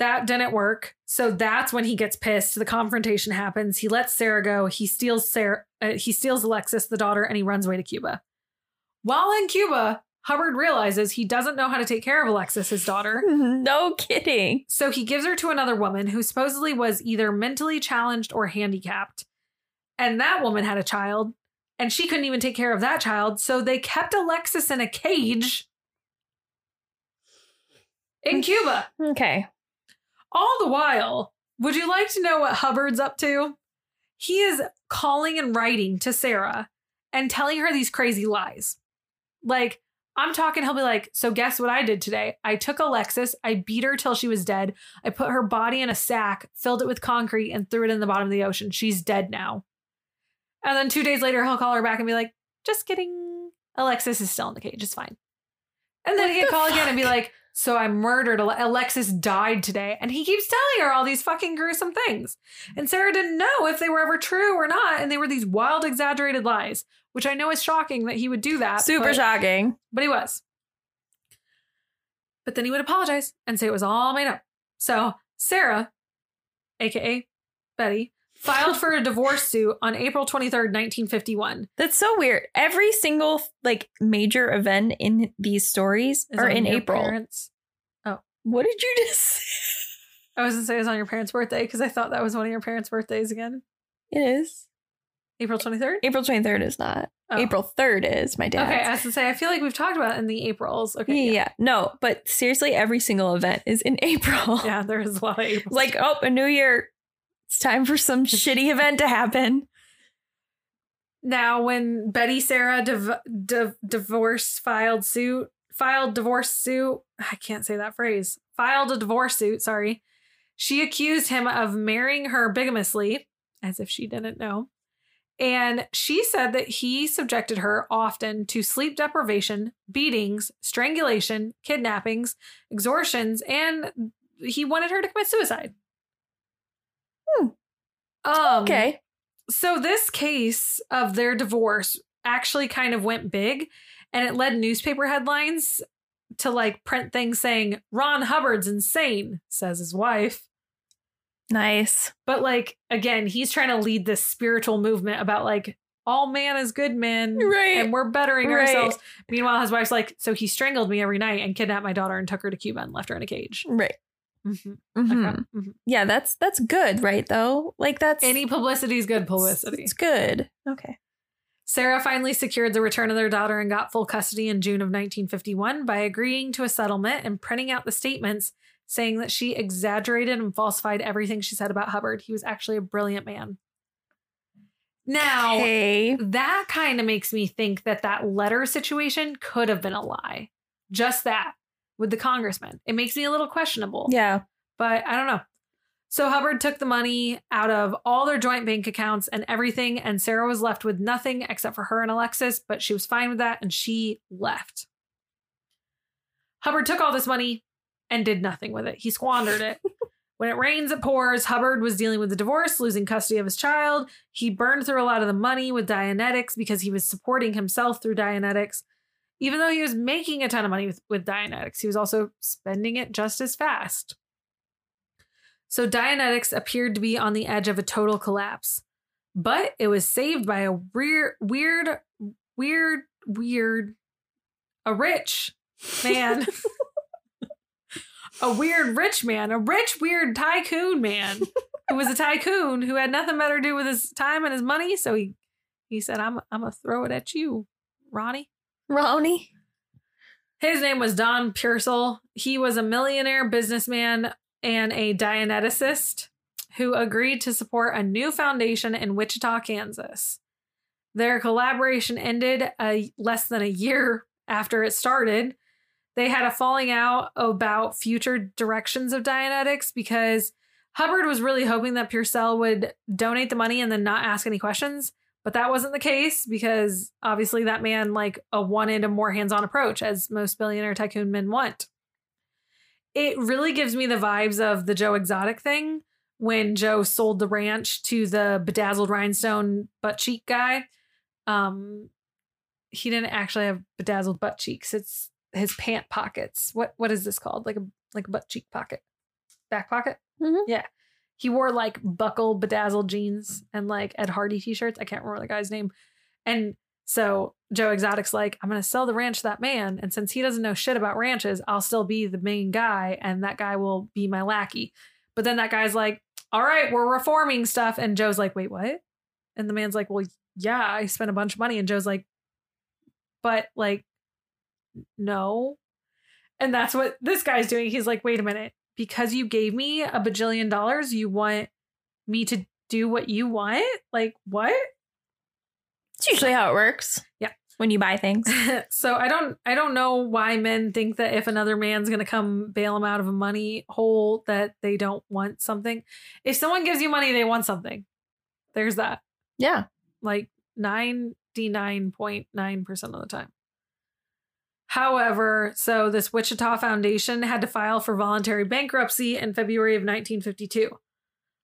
That didn't work. So that's when he gets pissed. The confrontation happens. He lets Sarah go. He steals Sarah. Uh, he steals Alexis, the daughter, and he runs away to Cuba. While in Cuba, Hubbard realizes he doesn't know how to take care of Alexis, his daughter. No kidding. So he gives her to another woman who supposedly was either mentally challenged or handicapped. And that woman had a child, and she couldn't even take care of that child. So they kept Alexis in a cage in Cuba. Okay. All the while, would you like to know what Hubbard's up to? He is calling and writing to Sarah and telling her these crazy lies. Like, I'm talking, he'll be like, So, guess what I did today? I took Alexis, I beat her till she was dead. I put her body in a sack, filled it with concrete, and threw it in the bottom of the ocean. She's dead now. And then two days later, he'll call her back and be like, Just kidding. Alexis is still in the cage. It's fine. And then What he'd the call again and be like, so I murdered Ale- Alexis died today. And he keeps telling her all these fucking gruesome things. And Sarah didn't know if they were ever true or not. And they were these wild, exaggerated lies. Which I know is shocking that he would do that. Super but, shocking. But he was. But then he would apologize and say it was all made up. So Sarah, aka Betty, filed for a divorce suit on April 23rd, 1951. That's so weird. Every single like major event in these stories Is are in April. Parents. Oh. What did you just say? I was gonna say it was on your parents' birthday because I thought that was one of your parents' birthdays again. It is. April 23rd? April 23rd is not. Oh. April 3rd is my dad's. Okay, I was gonna say I feel like we've talked about in the Aprils. yeah, Okay. yeah. No, but seriously, every single event is in April. Yeah, there is a lot of Aprils. like, oh, a new year. It's time for some shitty event to happen. now when Betty Sarah div- div- divorce filed suit filed divorce suit I can't say that phrase filed a divorce suit sorry she accused him of marrying her bigamously as if she didn't know and she said that he subjected her often to sleep deprivation beatings strangulation kidnappings extortions and he wanted her to commit suicide Hmm. um, Okay. so this case of their divorce actually kind of went big and it led newspaper headlines to like print things saying Ron Hubbard's insane, says his wife. Nice. But like again, he's trying to lead this spiritual movement about like all man is good men Right. and we're bettering Right. ourselves. Meanwhile, his wife's like, so he strangled me every night and kidnapped my daughter and took her to Cuba and left her in a cage. Right. Mhm. Mhm. Okay. Mhm. Yeah, that's that's good, right? Though, like that's Any publicity is good publicity. It's good. Okay. Sarah finally secured the return of their daughter and got full custody in June of 1951 by agreeing to a settlement and printing out the statements saying that she exaggerated and falsified everything she said about Hubbard. He was actually a brilliant man. Now, Hey. that kind of makes me think that that letter situation could have been a lie. Just that with the congressman. It makes me a little questionable Yeah. but I don't know. So Hubbard took the money out of all their joint bank accounts and everything, and Sarah was left with nothing except for her and Alexis, but she was fine with that and she left. Hubbard took all this money and did nothing with it. He squandered it. when it rains, it pours. Hubbard was dealing with the divorce, losing custody of his child. He burned through a lot of the money with Dianetics because he was supporting himself through Dianetics. Even though he was making a ton of money with, with Dianetics, he was also spending it just as fast. So Dianetics appeared to be on the edge of a total collapse, but it was saved by a weird, weird, weird, weird, a rich man, a weird rich man, a rich, weird tycoon man who was a tycoon who had nothing better to do with his time and his money. So he, he said, "I'm, I'm gonna throw it at you, Ronnie." Ronnie. His name was Don Purcell. He was a millionaire businessman and a Dianeticist who agreed to support a new foundation in Wichita, Kansas. Their collaboration ended a, less than a year after it started. They had a falling out about future directions of Dianetics because Hubbard was really hoping that Purcell would donate the money and then not ask any questions. But that wasn't the case because obviously that man like a wanted a more hands-on approach as most billionaire tycoon men want. It really gives me the vibes of the Joe Exotic thing when Joe sold the ranch to the bedazzled rhinestone butt cheek guy. Um he didn't actually have bedazzled butt cheeks. It's his pant pockets. What what is this called? Like a like a butt cheek pocket. Back pocket? Mhm. Yeah. He wore like buckle bedazzled jeans and like Ed Hardy t-shirts. I can't remember the guy's name. And so Joe Exotic's like, I'm gonna sell the ranch to that man. And since he doesn't know shit about ranches, I'll still be the main guy and that guy will be my lackey. But then that guy's like, All right, we're reforming stuff. And Joe's like, Wait, what? And the man's like, Well, yeah, I spent a bunch of money. And Joe's like, But like, no. And that's what this guy's doing. He's like, Wait a minute because you gave me a bajillion dollars, you want me to do what you want? Like, what? It's usually how it works. Yeah. When you buy things. so I don't I don't know why men think that if another man's going to come bail them out of a money hole that they don't want something. If someone gives you money, they want something. There's that. Yeah. Like 99.9% of the time. However, so this Wichita Foundation had to file for voluntary bankruptcy in February of 1952.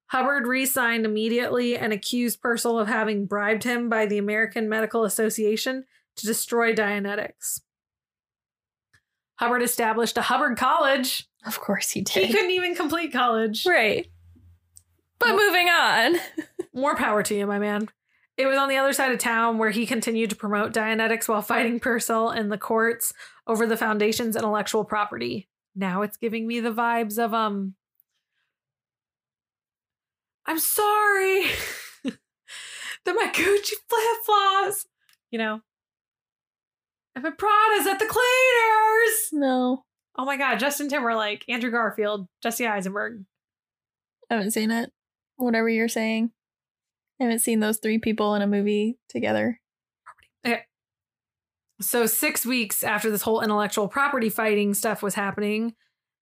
Hubbard re-signed immediately and accused Purcell of having bribed him by the American Medical Association to destroy Dianetics. Hubbard established a Hubbard College. Of course he did. He couldn't even complete college. right. But moving on. More power to you, my man. It was on the other side of town where he continued to promote Dianetics while fighting Purcell in the courts over the foundation's intellectual property. Now it's giving me the vibes of um I'm sorry that my Gucci flip flops, you know, and my Prada's at the cleaners. No. Oh my God, Justin Timberlake, Andrew Garfield, Jesse Eisenberg. I haven't seen it. Whatever you're saying. I haven't seen those three people in a movie together. Okay. So, six weeks after this whole intellectual property fighting stuff was happening,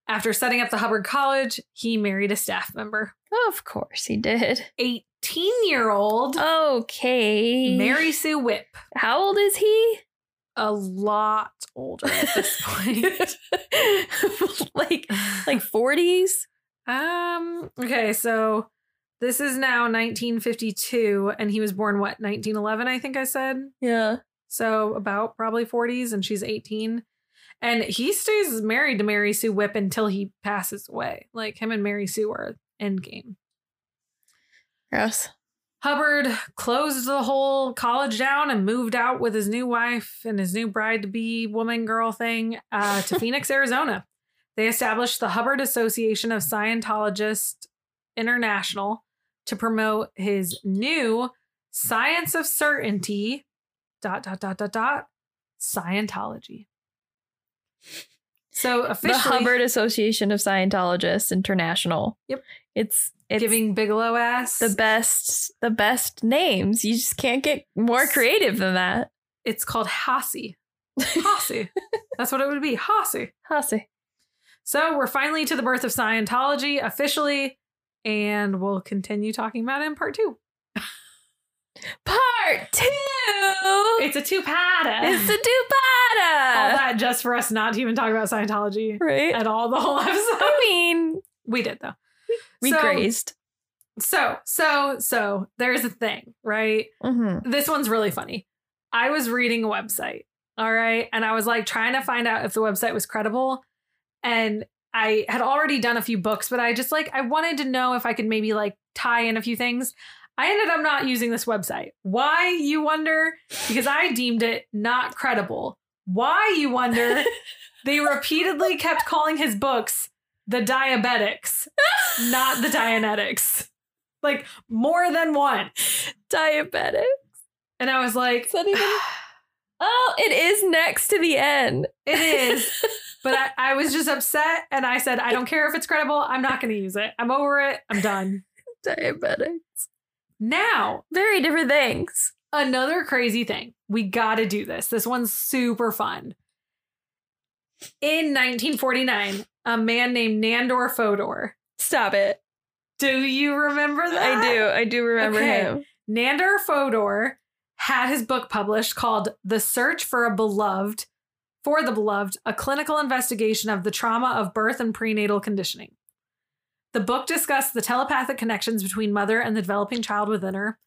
after setting up the Hubbard College, he married a staff member. Of course he did. 18 year old Okay. Mary Sue Whipp. How old is he? A lot older at this point. like like 40s? um, okay, so this is now 1952, and he was born what, 1911, I think I said? Yeah. So about probably 40s, and she's 18. And he stays married to Mary Sue Whipp until he passes away. Like him and Mary Sue are endgame. Gross. Hubbard closed the whole college down and moved out with his new wife and his new bride to be woman girl thing uh, to Phoenix, Arizona. They established the Hubbard Association of Scientologists International to promote his new Science of Certainty dot dot dot dot dot Scientology. So officially, the Hubbard Association of Scientologists International. Yep. It's it's giving Bigelow ass the best the best names. You just can't get more creative than that. It's called Hasi. Hasi. That's what it would be. Hasi. Hasi. So we're finally to the birth of Scientology officially, and we'll continue talking about it in part two. Part two. It's a two-parter. It's the all that just for us not to even talk about Scientology Right. at all the whole episode. I mean, We did though. we So- grazed. So, so, so there's a thing, right? Mm-hmm. This one's really funny. I was reading a website, all right, and I was like trying to find out if the website was credible. And I had already done a few books, but I just like I wanted to know if I could maybe like tie in a few things. I ended up not using this website. Why, you wonder? Because I deemed it not credible. Why, you wonder? they repeatedly kept calling his books the diabetics, not the Dianetics. Like more than one. Diabetics. And I was like, Is that even? Oh, it is next to the end. It is. but I, I was just upset and I said, I don't care if it's credible. I'm not going to use it. I'm over it. I'm done. Diabetic. Now, Very different things. another crazy thing. We got to do this. This one's super fun. In 1949, a man named Nandor Fodor. Stop it. Do you remember that? I do. I do remember Okay. him. Nandor Fodor had his book published called The Search for a Beloved, for the Beloved, a clinical investigation of the trauma of birth and prenatal conditioning. The book discussed the telepathic connections between mother and the developing child within her,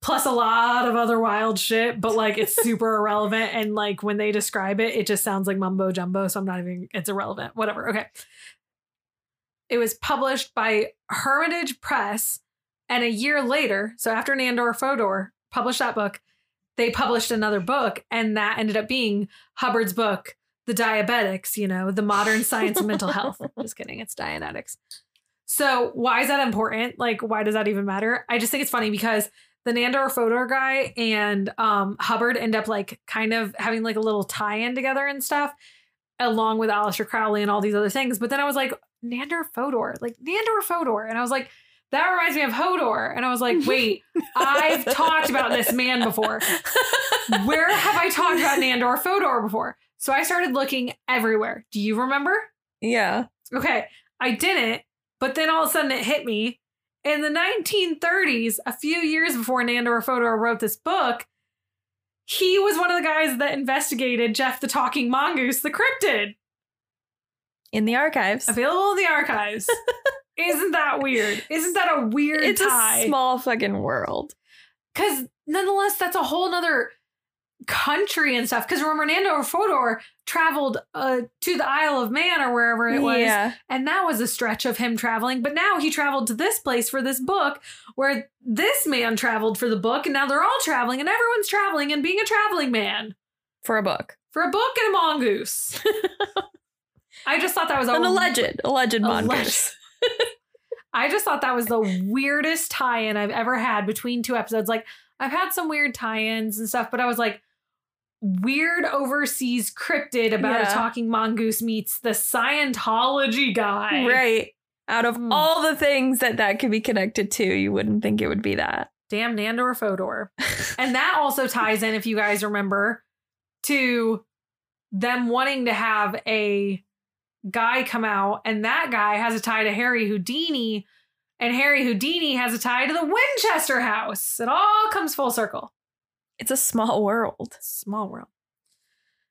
plus a lot of other wild shit, but like it's super irrelevant. And like when they describe it, it just sounds like mumbo jumbo. So I'm not even, it's irrelevant. Whatever. Okay. It was published by Hermitage Press. And a year later, so after Nandor Fodor published that book, they published another book. And that ended up being Hubbard's book, The Diabetics, you know, the modern science of mental health. Just kidding. It's Dianetics. So why is that important? Like, why does that even matter? I just think it's funny because the Nandor Fodor guy and um, Hubbard end up like kind of having like a little tie-in together and stuff, along with Aleister Crowley and all these other things. But then I was like, Nandor Fodor, like Nandor Fodor, and I was like, that reminds me of Hodor, and I was like, wait, I've talked about this man before. Where have I talked about Nandor Fodor before? So I started looking everywhere. Do you remember? Yeah. Okay, I didn't, but then all of a sudden it hit me. In the 1930s, a few years before Nandor Fodor wrote this book, he was one of the guys that investigated Jeff the Talking Mongoose, the cryptid, In the archives. available in the archives. Isn't that weird? Isn't that a weird It's tie? a small fucking world. Because nonetheless, that's a whole nother country and stuff. Because remember, Nando Fodor traveled uh, to the Isle of Man or wherever it was. Yeah. And that was a stretch of him traveling. But now he traveled to this place for this book where this man traveled for the book. And now they're all traveling and everyone's traveling and being a traveling man For a book. for a book and a mongoose. I just thought that was a An alleged Alleged. mongoose. I just thought that was the weirdest tie-in I've ever had between two episodes. Like I've had some weird tie-ins and stuff, but I was like, weird overseas cryptid about Yeah. a talking mongoose meets the Scientology guy. Right. Out of Hmm. all the things that that could be connected to, you wouldn't think it would be that. Damn Nandor Fodor. and that also ties in, if you guys remember, to them wanting to have a guy come out, and that guy has a tie to Harry Houdini, and Harry Houdini has a tie to the Winchester House. It all comes full circle. It's a small world. Small world.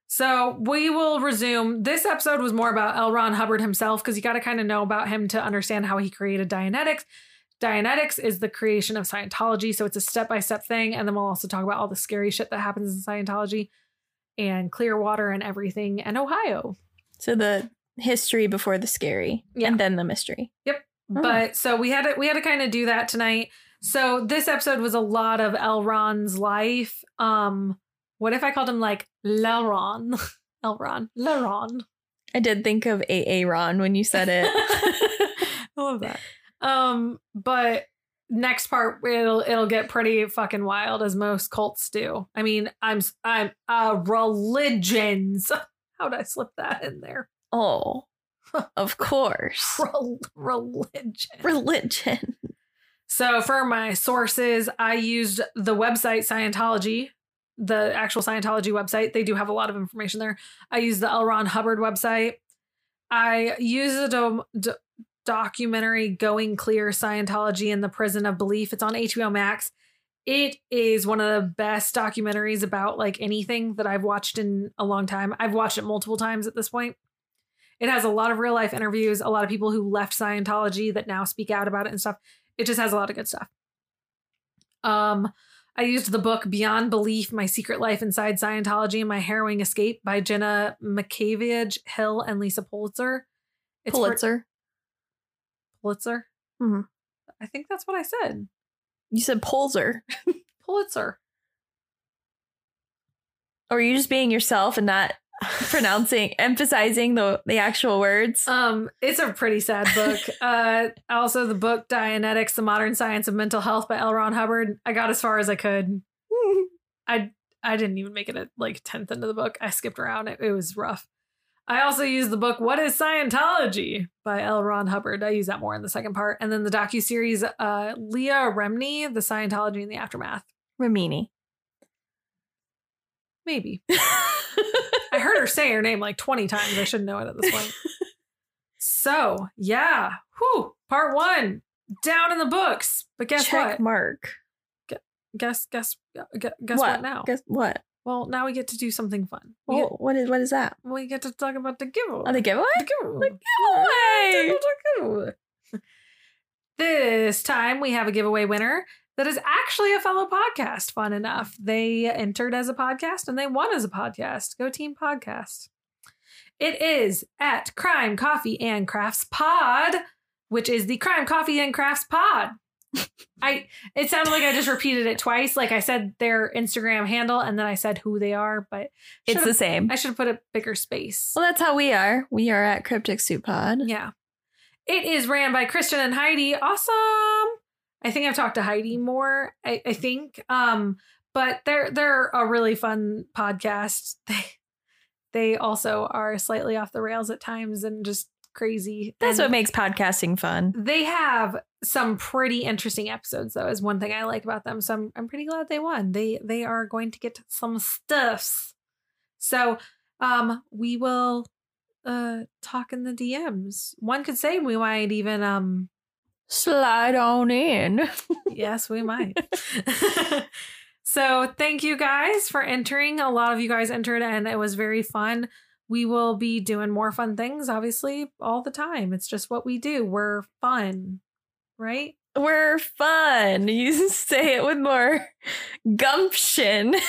So we will resume. This episode was more about L. Ron Hubbard himself because you got to kind of know about him to understand how he created Dianetics. Dianetics is the creation of Scientology, so it's a step by step thing. And then we'll also talk about all the scary shit that happens in Scientology and Clearwater and everything and Ohio. So the history before the scary, Yeah. and then the mystery. Oh. But so we had to we had to kind of do that tonight. So this episode was a lot of Elron's life. Um, what if I called him like Leron? Elron, Leron. I did think of AA Ron when you said it. I love that. Um, but next part it'll it'll get pretty fucking wild as most cults do. I mean, I'm I'm uh religions. How'd I slip that in there? Oh, of course. Rel- religion. Religion. So for my sources, I used the website Scientology, the actual Scientology website. They do have a lot of information there. I used the L. Ron Hubbard website. I used the dom- d- documentary Going Clear Scientology in the Prison of Belief. It's on HBO Max. It is one of the best documentaries about like anything that I've watched in a long time. I've watched it multiple times at this point. It has a lot of real life interviews, a lot of people who left Scientology that now speak out about it and stuff it just has a lot of good stuff. Um, I used the book Beyond Belief: My Secret Life Inside Scientology and My Harrowing Escape by Jenna Miscavige Hill and Lisa Pulitzer. It's for- Pulitzer. Pulitzer. Mhm. I think that's what I said. You said Pulitzer. Pulitzer. Or are you just being yourself and not pronouncing, emphasizing the the actual words? Um, it's a pretty sad book. uh, also the book Dianetics: The Modern Science of Mental Health by L. Ron Hubbard. I got as far as I could. I I didn't even make it at like tenth into the book. I skipped around. It, it was rough. I also used the book "What Is Scientology" by L. Ron Hubbard. I use that more in the second part, and then the docu series uh, Leah Remney: The Scientology and the Aftermath. Remini. Maybe heard her say her name like twenty times. I should know it at this point. so yeah, whew, part one down in the books. But guess Check what? mark. Guess guess uh, guess, guess what? now? Guess what? well, now we get to do something fun. We, Oh, get, what is what is that? we get to talk about the giveaway. Oh, the giveaway? The giveaway. giveaway! The giveaway. This time we have a giveaway winner that is actually a fellow podcast. Fun enough. They entered as a podcast and they won as a podcast. Go team podcast. It is at Crime Coffee and Crafts Pod, which is the Crime Coffee and Crafts Pod. I it sounded like I just repeated it twice. Like I said their Instagram handle and then I said who they are, but It's the same. I should have put a bigger space. Well, that's how we are. We are at Cryptic Soup Pod. Yeah. It is ran by Christian and Heidi. Awesome. I think I've talked to Heidi more, I, I think. Um, but they're they're a really fun podcast. They they also are slightly off the rails at times and just crazy. That's And what makes podcasting fun. they have some pretty interesting episodes though, is one thing I like about them. So I'm I'm pretty glad they won. They they are going to get some stuffs. So um we will uh talk in the DMs. One could say we might even um Slide on in. yes, we might. so thank you guys for entering. A lot of you guys entered and it was very fun. we will be doing more fun things, obviously, all the time. It's just what we do. We're fun, right? We're fun. You say it with more gumption. I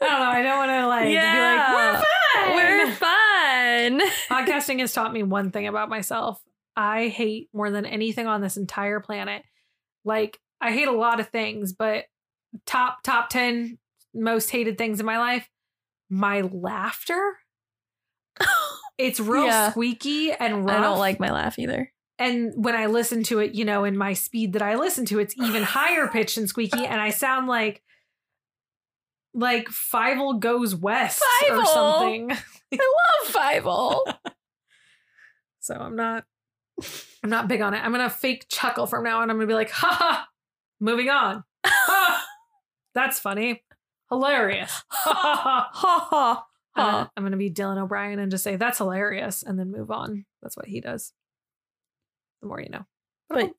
don't know. I don't want to like Yeah. be like, we're fun. We're fun. Podcasting has taught me one thing about myself. I hate more than anything on this entire planet. Like, I hate a lot of things, but top, top 10 most hated things in my life, my laughter. It's real Yeah. squeaky and rough. I don't like my laugh either. and when I listen to it, you know, in my speed that I listen to, it's even higher pitched and squeaky, and I sound like like Fievel goes west or something. I love Fievel. So I'm not I'm not big on it. I'm gonna fake chuckle from now on. I'm gonna be like, ha ha, moving on. Ha! That's funny. Hilarious. Ha ha ha. ha ha I'm gonna- I'm gonna be Dylan O'Brien and just say that's hilarious and then move on. That's what he does. The more you know. But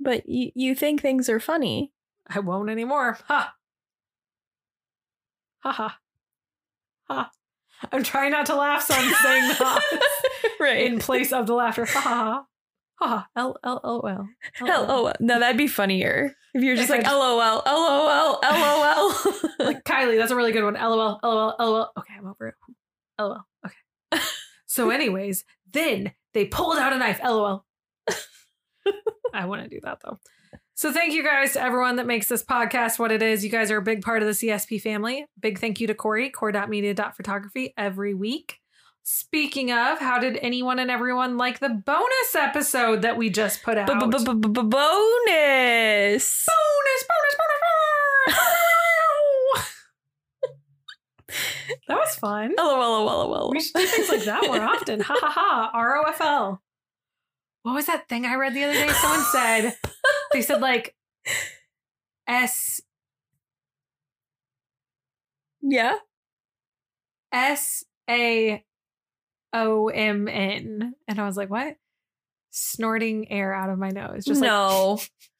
but you, you think things are funny. I won't anymore. Ha. Ha ha. Ha. I'm trying not to laugh, so I'm saying that right. in place of the laughter. Ha ha ha. L L O L. Oh no, that'd be funnier if you're just like LOL, LOL, LOL. Like Kylie, that's a really good one. LOL, LOL, LOL. Okay, I'm over it. LOL. Okay. so, anyways, then they pulled out a knife. LOL. I want to do that though. So, thank you guys to everyone that makes this podcast what it is. You guys are a big part of the CSP family. Big thank you to Corey, core.media.photography every week. Speaking of, how did anyone and everyone like the bonus episode that we just put out? Bonus. bonus, bonus, bonus, that was fun. LOL, LOL, LOL. We should do things like that more often. Ha ha ha. R O F L. What was that thing I read the other day? Someone said they said like S Yeah. S A O M N, and I was like, what? Snorting air out of my nose, just like, no.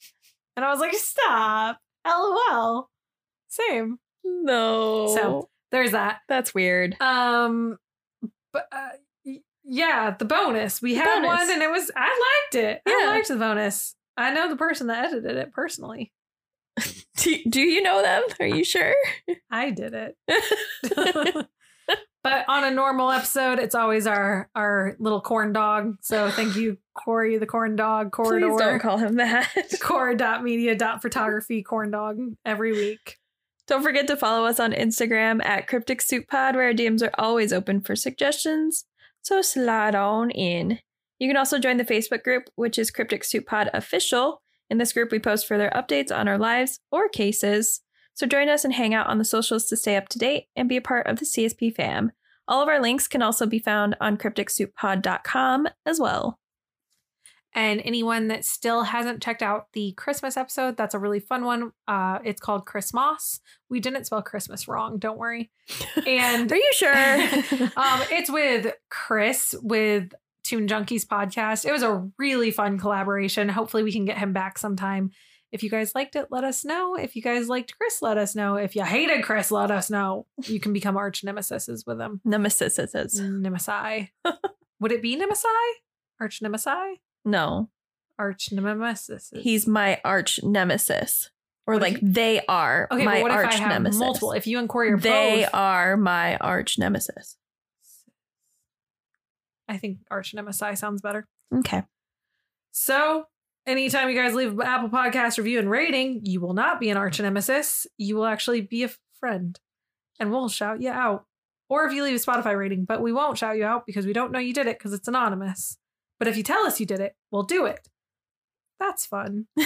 and I was like, stop. LOL. Same. no. So there's that. that's weird. Um, but uh, yeah, the bonus we had bonus. one, and it was I liked it. I Yeah. liked the bonus. I know the person that edited it personally. Do, do you know them? Are you sure? I did it. but on a normal episode, it's always our our little corn dog. So thank you, Corey, the corn dog corridor. Please don't call him that. core.media.photography corn dog every week. Don't forget to follow us on Instagram at Cryptic Soup Pod, where our DMs are always open for suggestions. So slide on in. You can also join the Facebook group, which is Cryptic Soup Pod Official. In this group, we post further updates on our lives or cases. So join us and hang out on the socials to stay up to date and be a part of the CSP fam. All of our links can also be found on crypticsouppod.com as well. And anyone that still hasn't checked out the Christmas episode, that's a really fun one. Uh, it's called Christmas. We didn't spell Christmas wrong, don't worry. And Are you sure? um, it's with Chris with Tune Junkies podcast. It was a really fun collaboration. Hopefully, we can get him back sometime. If you guys liked it, let us know. If you guys liked Chris, let us know. If you hated Chris, let us know. You can become arch nemesis with him. Nemesis. Nemesi. Would it be Nemesi? Arch nemesi? No, Arch nemesis. he's my arch nemesis. Or What if like they are okay. my what if arch I have nemesis. multiple? If you and Corey are they both, are my arch nemesis. I think arch nemesi sounds better. Okay. So, anytime you guys leave an Apple Podcast review and rating, you will not be an arch nemesis. You will actually be a friend, and we'll shout you out. Or if you leave a Spotify rating, but we won't shout you out because we don't know you did it because it's anonymous. But if you tell us you did it, we'll do it. That's fun.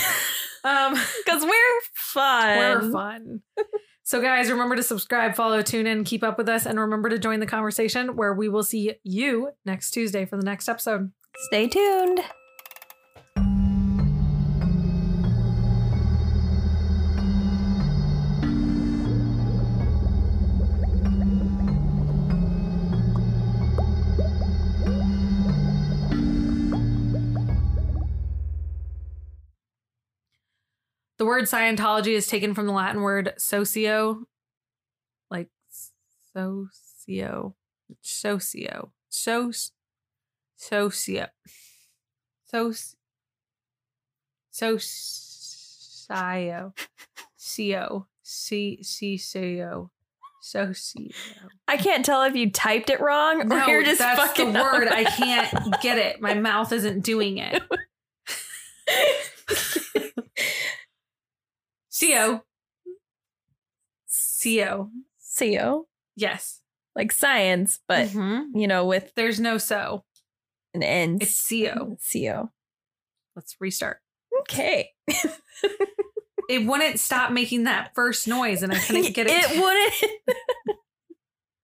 Um, Because we're fun. we're fun. So, guys, remember to subscribe, follow, tune in, keep up with us, and remember to join the conversation where we will see you next Tuesday for the next episode. Stay tuned. The word Scientology is taken from the Latin word socio, like socio. Socio. So. Socio. So. Socio. Co. C. C. Co. Socio. I can't tell if you typed it wrong or No, you're just that's fucking the word. up. I can't get it. My mouth isn't doing it. Co. Co. CO, Yes. like science, but Mhm. you know, with there's no so. an end. It's CO. CO. Let's restart. Okay. It wouldn't stop making that first noise, and I couldn't get it. It wouldn't.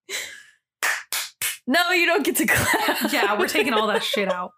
no, you don't get to clap. yeah, we're taking all that shit out.